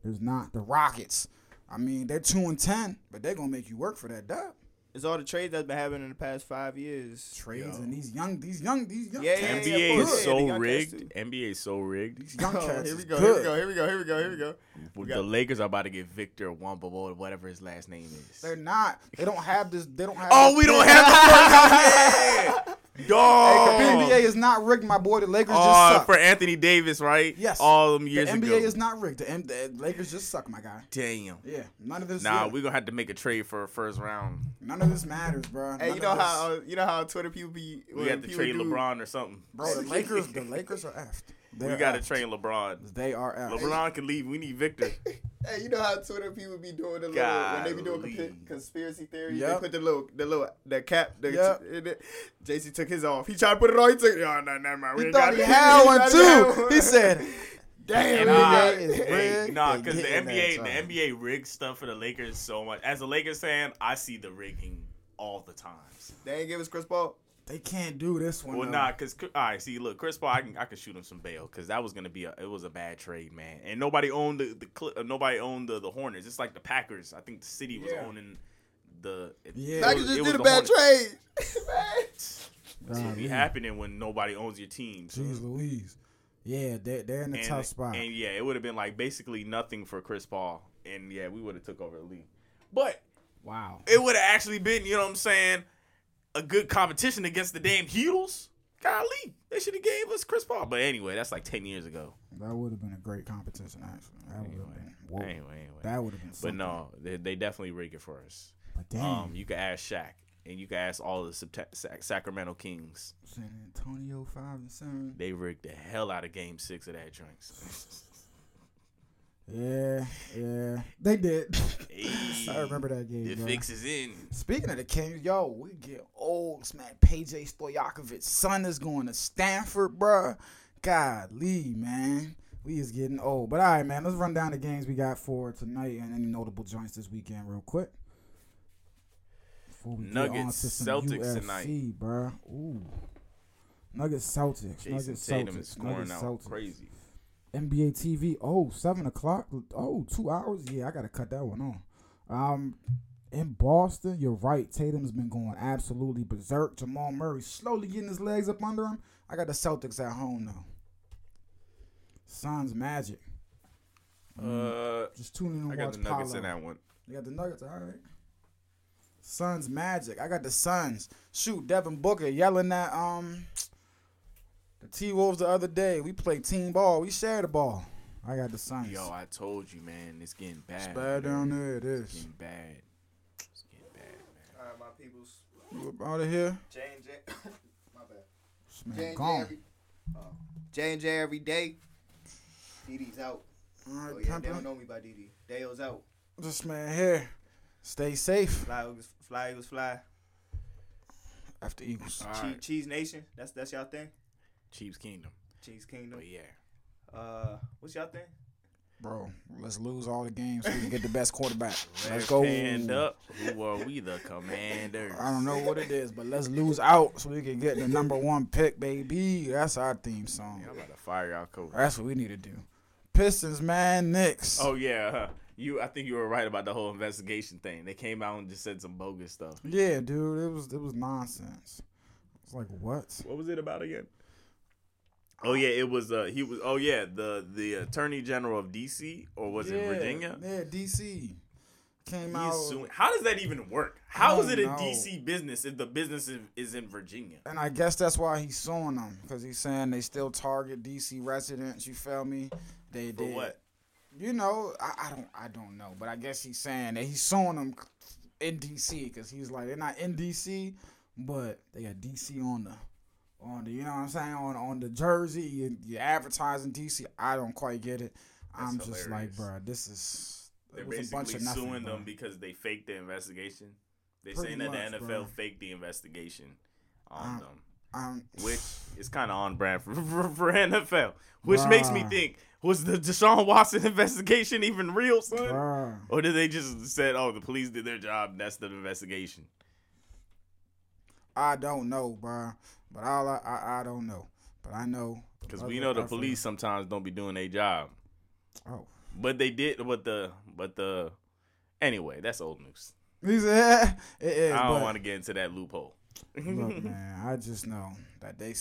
There's not. The Rockets. I mean, they're two and ten, but they're gonna make you work for that dub. It's all the trades that's been happening in the past five years. Trades and these young, these young, these young. Yeah, cats yeah, NBA yeah, is yeah, so got rigged. too. NBA is so rigged. These young *laughs* Oh, cats here we go. good. Here we go. Here we go. Here we go. Here we go. We the got- Lakers are about to get Victor Wembanyama, whatever his last name is. They're not. They don't have this. They don't have. oh, we don't have the *laughs* first The NBA is not rigged, my boy. The Lakers just Oh, suck. for Anthony Davis, right? Yes. All them the years NBA ago. is not rigged. The, M- the Lakers just suck, my guy. Damn. Yeah, none of this. Nah, yeah, we're gonna have to make a trade for a first round. none of this matters, bro. Hey, None you know how uh, you know how Twitter people be. We when got to people trade do- LeBron or something. bro? The *laughs* Lakers, the Lakers are effed. We They're got to train LeBron. They are out. LeBron can leave. We need Victor. *laughs* Hey, you know how Twitter people be doing the little when they be doing Golly. consp- conspiracy theories. Yep. They put the little the little the cap. The, Yep. in it. JC took his off. He tried to put it on. He took. Oh no, never mind. We He thought *laughs* got he had one he had too. *laughs* He said, "Damn, Nah, nigga." Hey, nah, because the NBA, that the. NBA rigged stuff for the Lakers so much. As a Lakers fan, I see the rigging all the times. They ain't give us Chris Paul. They can't do this one. Well, though. nah, cause all right, see, look, Chris Paul, I can I can shoot him some bail, cause that was gonna be a it was a bad trade, man, and nobody owned the the Cl- uh, nobody owned the, the Hornets. It's like the Packers. I think the city was Yeah. owning the. Yeah. it Packers was- just it did a the bad Hornets. trade. *laughs* *laughs* Man. That's be God, happening when nobody owns your team. so- Jeez Louise. Yeah, they're, they're in a and, tough spot. and yeah, it would have been like basically nothing for Chris Paul, and yeah, we would have took over the league. But wow. it would have actually been, you know what I'm saying, a good competition against the damn Heatles. golly, they should have gave us Chris Paul. But anyway, that's like ten years ago. That would have been a great competition, actually. That would have been. Anyway, anyway. That would have been. but no, they, they definitely rig it for us. But damn, Um, you can ask Shaq, and you can ask all the Sacramento Kings. San Antonio five and seven. They rigged the hell out of Game Six of that joints. *laughs* Yeah, yeah, they did. Hey, I remember that game. The bro. fix is in. Speaking of the Kings, yo, we get old, man. Peja Stojakovic's son is going to Stanford, bro. Golly, man. We is getting old. But all right, man, let's run down the games we got for tonight and any notable joints this weekend real quick. Before we Nuggets, to Celtics UFC, tonight. bruh. Ooh. Nuggets, Celtics. Jason Nuggets, Tatum Celtics. is scoring Nuggets, out Celtics. crazy. NBA TV. Oh, seven o'clock. Oh, two hours. Yeah, I gotta cut that one on. Um, in Boston, you're right. Tatum's been going absolutely berserk. Jamal Murray slowly getting his legs up under him. I got the Celtics at home though. Suns Magic. Uh, Just tune in and I got the Nuggets Paolo. in that one. You got the Nuggets, all right. Suns Magic. I got the Suns. Shoot, Devin Booker yelling at um the T Wolves the other day. We played team ball. We shared the ball. I got the Suns. Yo, I told you, man, it's getting bad. it's bad down there. It It's getting bad. It's getting bad, man. All right, my peoples. You up out of here? J and J. *coughs* My bad. This J and J gone. every. Oh. J and J every day. DD's out. All right, Oh yeah, they don't know me by DD. Dale's out. This man here. Stay safe Fly Eagles, Fly Eagles, Fly. after Eagles. All Cheese, right. Cheese Nation. That's that's y'all thing. Chiefs Kingdom. Cheese Kingdom. But yeah. Uh, what's y'all thing? Bro, let's lose all the games so we can get the best quarterback. *laughs* Let's Let's go. Stand up. Who are we, the commanders? I don't know what it is, but let's lose out so we can get the number one pick, baby. That's our theme song. Yeah, I'm about to fire y'all coach. That's what we need to do. Pistons, man, Knicks. Oh yeah, huh. *laughs* you. I think you were right about the whole investigation thing. They came out and just said some bogus stuff. yeah, dude, it was it was nonsense. It's like what? What was it about again? Oh yeah, it was. Uh, he was. Oh yeah, the the Attorney General of D.C. or was yeah, it Virginia? Yeah, DC came He's out. suing. How does that even work? How is it a know. D.C. business if the business is, is in Virginia? And I guess that's why he's suing them because he's saying they still target DC residents. You feel me? They For did. what? You know, I, I don't, I don't know, but I guess he's saying that he's suing them in DC because he's like they're not in DC, but they got DC on the, on the, you know what I'm saying, on on the jersey and you advertising DC. I don't quite get it. I'm That's just like, hilarious. bro, this is They're it was a bunch basically of nothing, suing bro. them because they faked the investigation. They're Pretty saying that much, the NFL bro. faked the investigation on Um, them, Um, which is kind of on brand for, *laughs* for, for NFL. Which makes me think: was the Deshaun Watson *laughs* investigation even real, son? bruh. Or did they just said, "Oh, the police did their job. And that's the investigation"? I don't know, bruh. But all I, I, I don't know. But I know Because we know the police sometimes don't be doing their job, Oh, but they did. But the but the anyway, that's old news. *laughs* said it is. I don't want to get into that loophole. Look, *laughs* man, I just know that they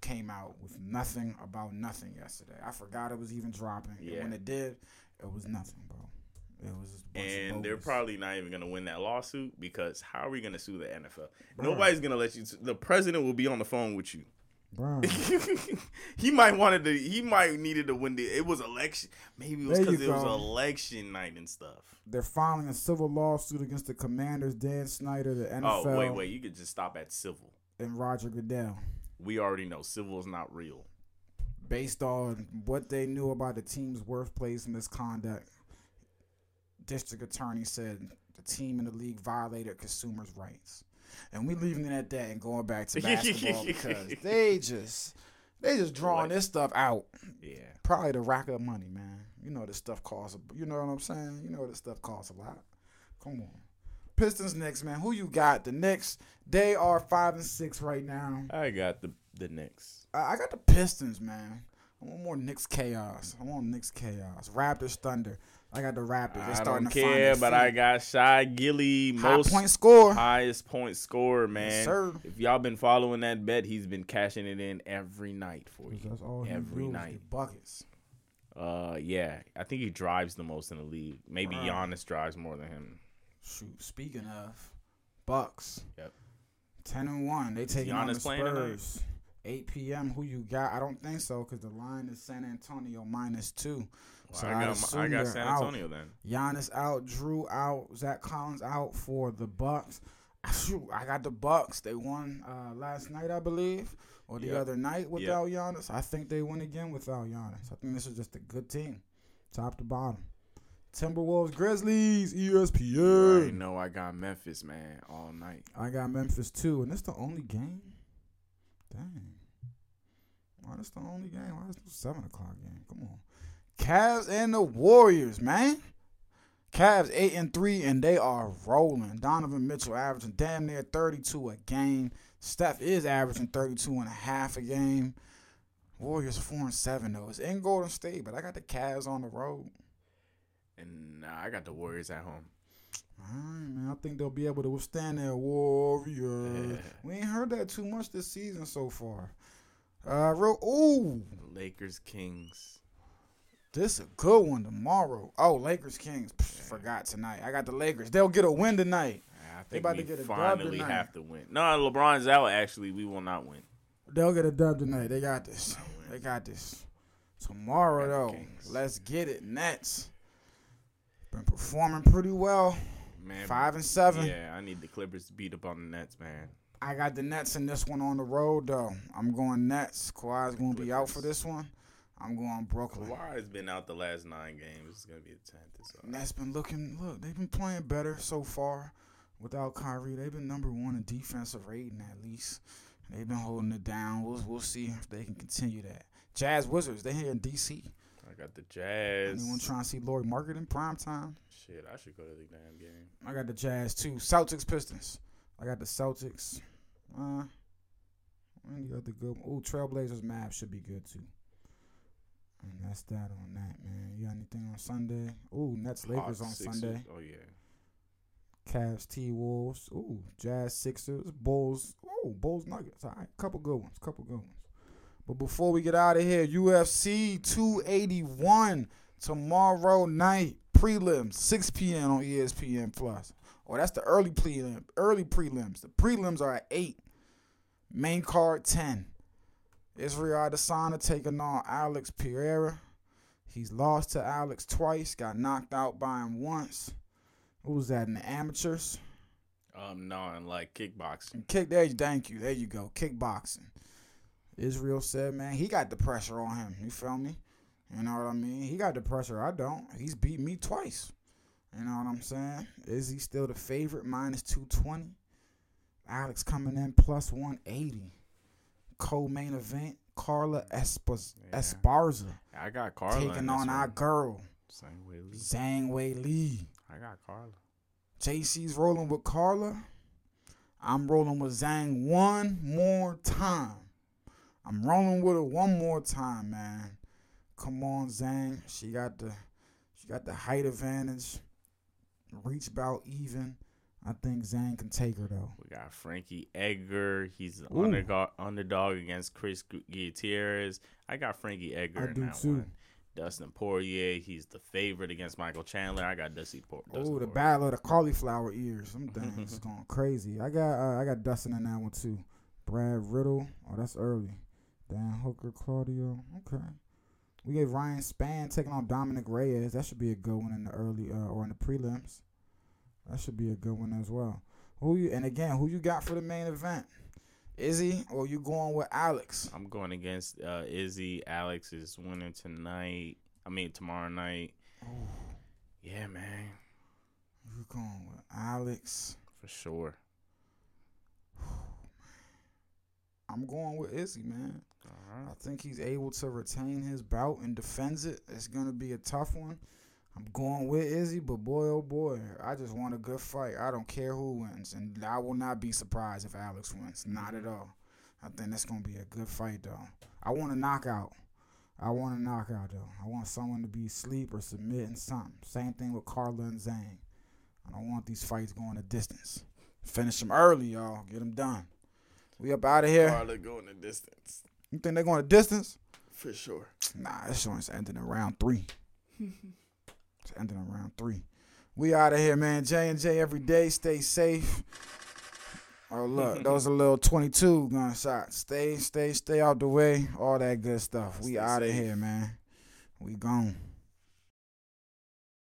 came out with nothing about nothing yesterday. I forgot it was even dropping. And Yeah. when it did, it was nothing, bro. And they're probably not even gonna win that lawsuit because how are we gonna sue the NFL? Nobody's gonna let you. The president will be on the phone with you. Bro, *laughs* he might wanted to. He might needed to win the. It was election. Maybe it was because it was election night and stuff. they're filing a civil lawsuit against the Commanders, Dan Snyder, the NFL, Oh wait, wait. You could just stop at civil. and Roger Goodell, We already know civil is not real. based on what they knew about the team's workplace misconduct. District attorney said the team in the league violated consumers' rights, and we leaving it at that and going back to *laughs* basketball because *laughs* they just they just drawing this stuff out Yeah. probably to rack up money, man. You know this stuff costs. a- You know what I'm saying? You know this stuff costs a lot. Come on, Pistons next, man. Who you got? The Knicks. They are five and six right now. I got the the Knicks. I I got the Pistons, man. I want more Knicks chaos. I want Knicks chaos. Raptors Thunder. I got the Raptors. They're I starting don't to care, but I got Shy Gilly, high most point score. highest point scorer, man. sir. If y'all been following that bet, he's been cashing it in every night for you. That's all every night. buckets. Uh, yeah, I think he drives the most in the league. Maybe Bruh. Giannis drives more than him. Shoot. Speaking of Bucks. Yep. Ten and one. They taking on Giannis the playing? Spurs. 8 p.m. Who you got? I don't think so because the line is San Antonio minus two. Well, So I got, I got San out. Antonio then. Giannis out, Jrue out, Zach Collins out for the Bucks. *laughs* Shoot, I got the Bucks. They won uh, last night, I believe, or the Yep. other night without Giannis. I think they win again without Giannis. I think this is just a good team, top to bottom. Timberwolves, Grizzlies, ESPN. ESPN. know I got Memphis, man, all night. I got Memphis too, and it's the only game. Dang. Why this the only game? Why is this seven o'clock game? Come on. Cavs and the Warriors, man. Cavs eight and three, and they are rolling. Donovan Mitchell averaging damn near 32 a game. Steph is averaging 32 and a half a game. Warriors four and seven though. It's in Golden State, but I got the Cavs on the road. And nah, I got the Warriors at home. All right, man. I think they'll be able to withstand that warrior. Yeah. We ain't heard that too much this season so far. Uh, real. Ooh, Lakers, Kings. this a good one tomorrow. Oh, Lakers Kings. Pff, Forgot tonight. I got the Lakers. They'll get a win tonight. I They about to get a dub finally tonight. have to win. No, LeBron's out. Actually, we will not win. They'll get a dub tonight. They got this. They got this. Tomorrow Got though, Kings. let's get it. Nets been performing pretty well. Man, Five and seven. Yeah, I need the Clippers to beat up on the Nets, man. I got the Nets in this one on the road though. I'm going Nets. Kawhi's gonna be out for this one. I'm going Brooklyn. Kawhi has been out the last nine games. It's gonna be a tenth. So. Nets been looking. Look, they've been playing better so far. Without Kyrie, they've been number one in defensive rating at least. They've been holding it down. We'll we'll see if they can continue that. Jazz Wizards, they here in DC. I got the Jazz. Anyone trying to see Lloyd Market in prime time? Shit, I should go to the damn game. I got the Jazz too. Celtics Pistons. I got the Celtics. Uh, any other good? Oh, Trailblazers Mavs should be good too. And that's that on that, man. You got anything on Sunday? Oh, Nets Lakers on Sixers. Sunday. Oh yeah. Cavs T Wolves. Ooh, Jazz Sixers. Bulls. Oh, Bulls Nuggets. All right, couple good ones. Couple good ones. But before we get out of here, UFC 281 tomorrow night prelims 6 p.m. on ESPN Plus. Oh, that's the early prelim. Early prelims. The prelims are at eight. Main card 10. Israel Adesanya taking on Alex Pereira. He's lost to Alex twice. Got knocked out by him once. Who was that in the amateurs? Um, no, and like kickboxing. Kick there. Thank you. There you go. Kickboxing. Israel said, man, he got the pressure on him. You feel me? You know what I mean? He got the pressure. I don't. He's beat me twice. You know what I'm saying? Is he still the favorite? Minus 220. Alex coming in plus 180. Co-main event. Carla Espas- Yeah. Esparza I got Carla. taking on our one. girl Same way Lee. Zhang Weili. I got Carla. JC's rolling with Carla. I'm rolling with Zhang one more time. I'm rolling with her one more time, man. Come on, Zhang. She got the she got the height advantage. Reach about even. I think Zhang can take her though. We got Frankie Edgar. He's the Ooh. underdog, underdog against Chris Gutierrez. I got Frankie Edgar I in do that too. one. Dustin Poirier. He's the favorite against Michael Chandler. I got Dusty Por- Dustin Oh, the Poirier. battle of the cauliflower ears. Some *laughs* things going crazy. I got uh, I got Dustin in that one too. Brad Riddell. Oh, that's early. Dan Hooker, Claudio. Okay. We gave Ryan Spann taking on Dominic Reyes. That should be a good one in the early uh, or in the prelims. That should be a good one as well. Who you and again, who you got for the main event? Izzy or you going with Alex? I'm going against uh, Izzy. Alex is winning tonight. I mean tomorrow night. Yeah, man, You going with Alex? for sure. I'm going with Izzy, man. All I think he's able to retain his bout and defends it. It's gonna be a tough one. I'm going with Izzy, but boy, oh boy, I just want a good fight. I don't care who wins, and I will not be surprised if Alex wins. Not at all. I think that's gonna be a good fight, though. I want a knockout. I want a knockout, though. I want someone to be asleep or submitting something. Same thing with Carla and Zane. I don't want these fights going a distance. Finish them early, y'all. Get them done. We up out of here. Going the distance You think they're going a distance? for sure. Nah, this joint's ending in round three. *laughs* it's ending in round three. We out of here, man. J and J every day. Stay safe. Oh look, those are little twenty two gunshots. Stay, stay, stay out the way. All that good stuff. We out of here, man. We gone.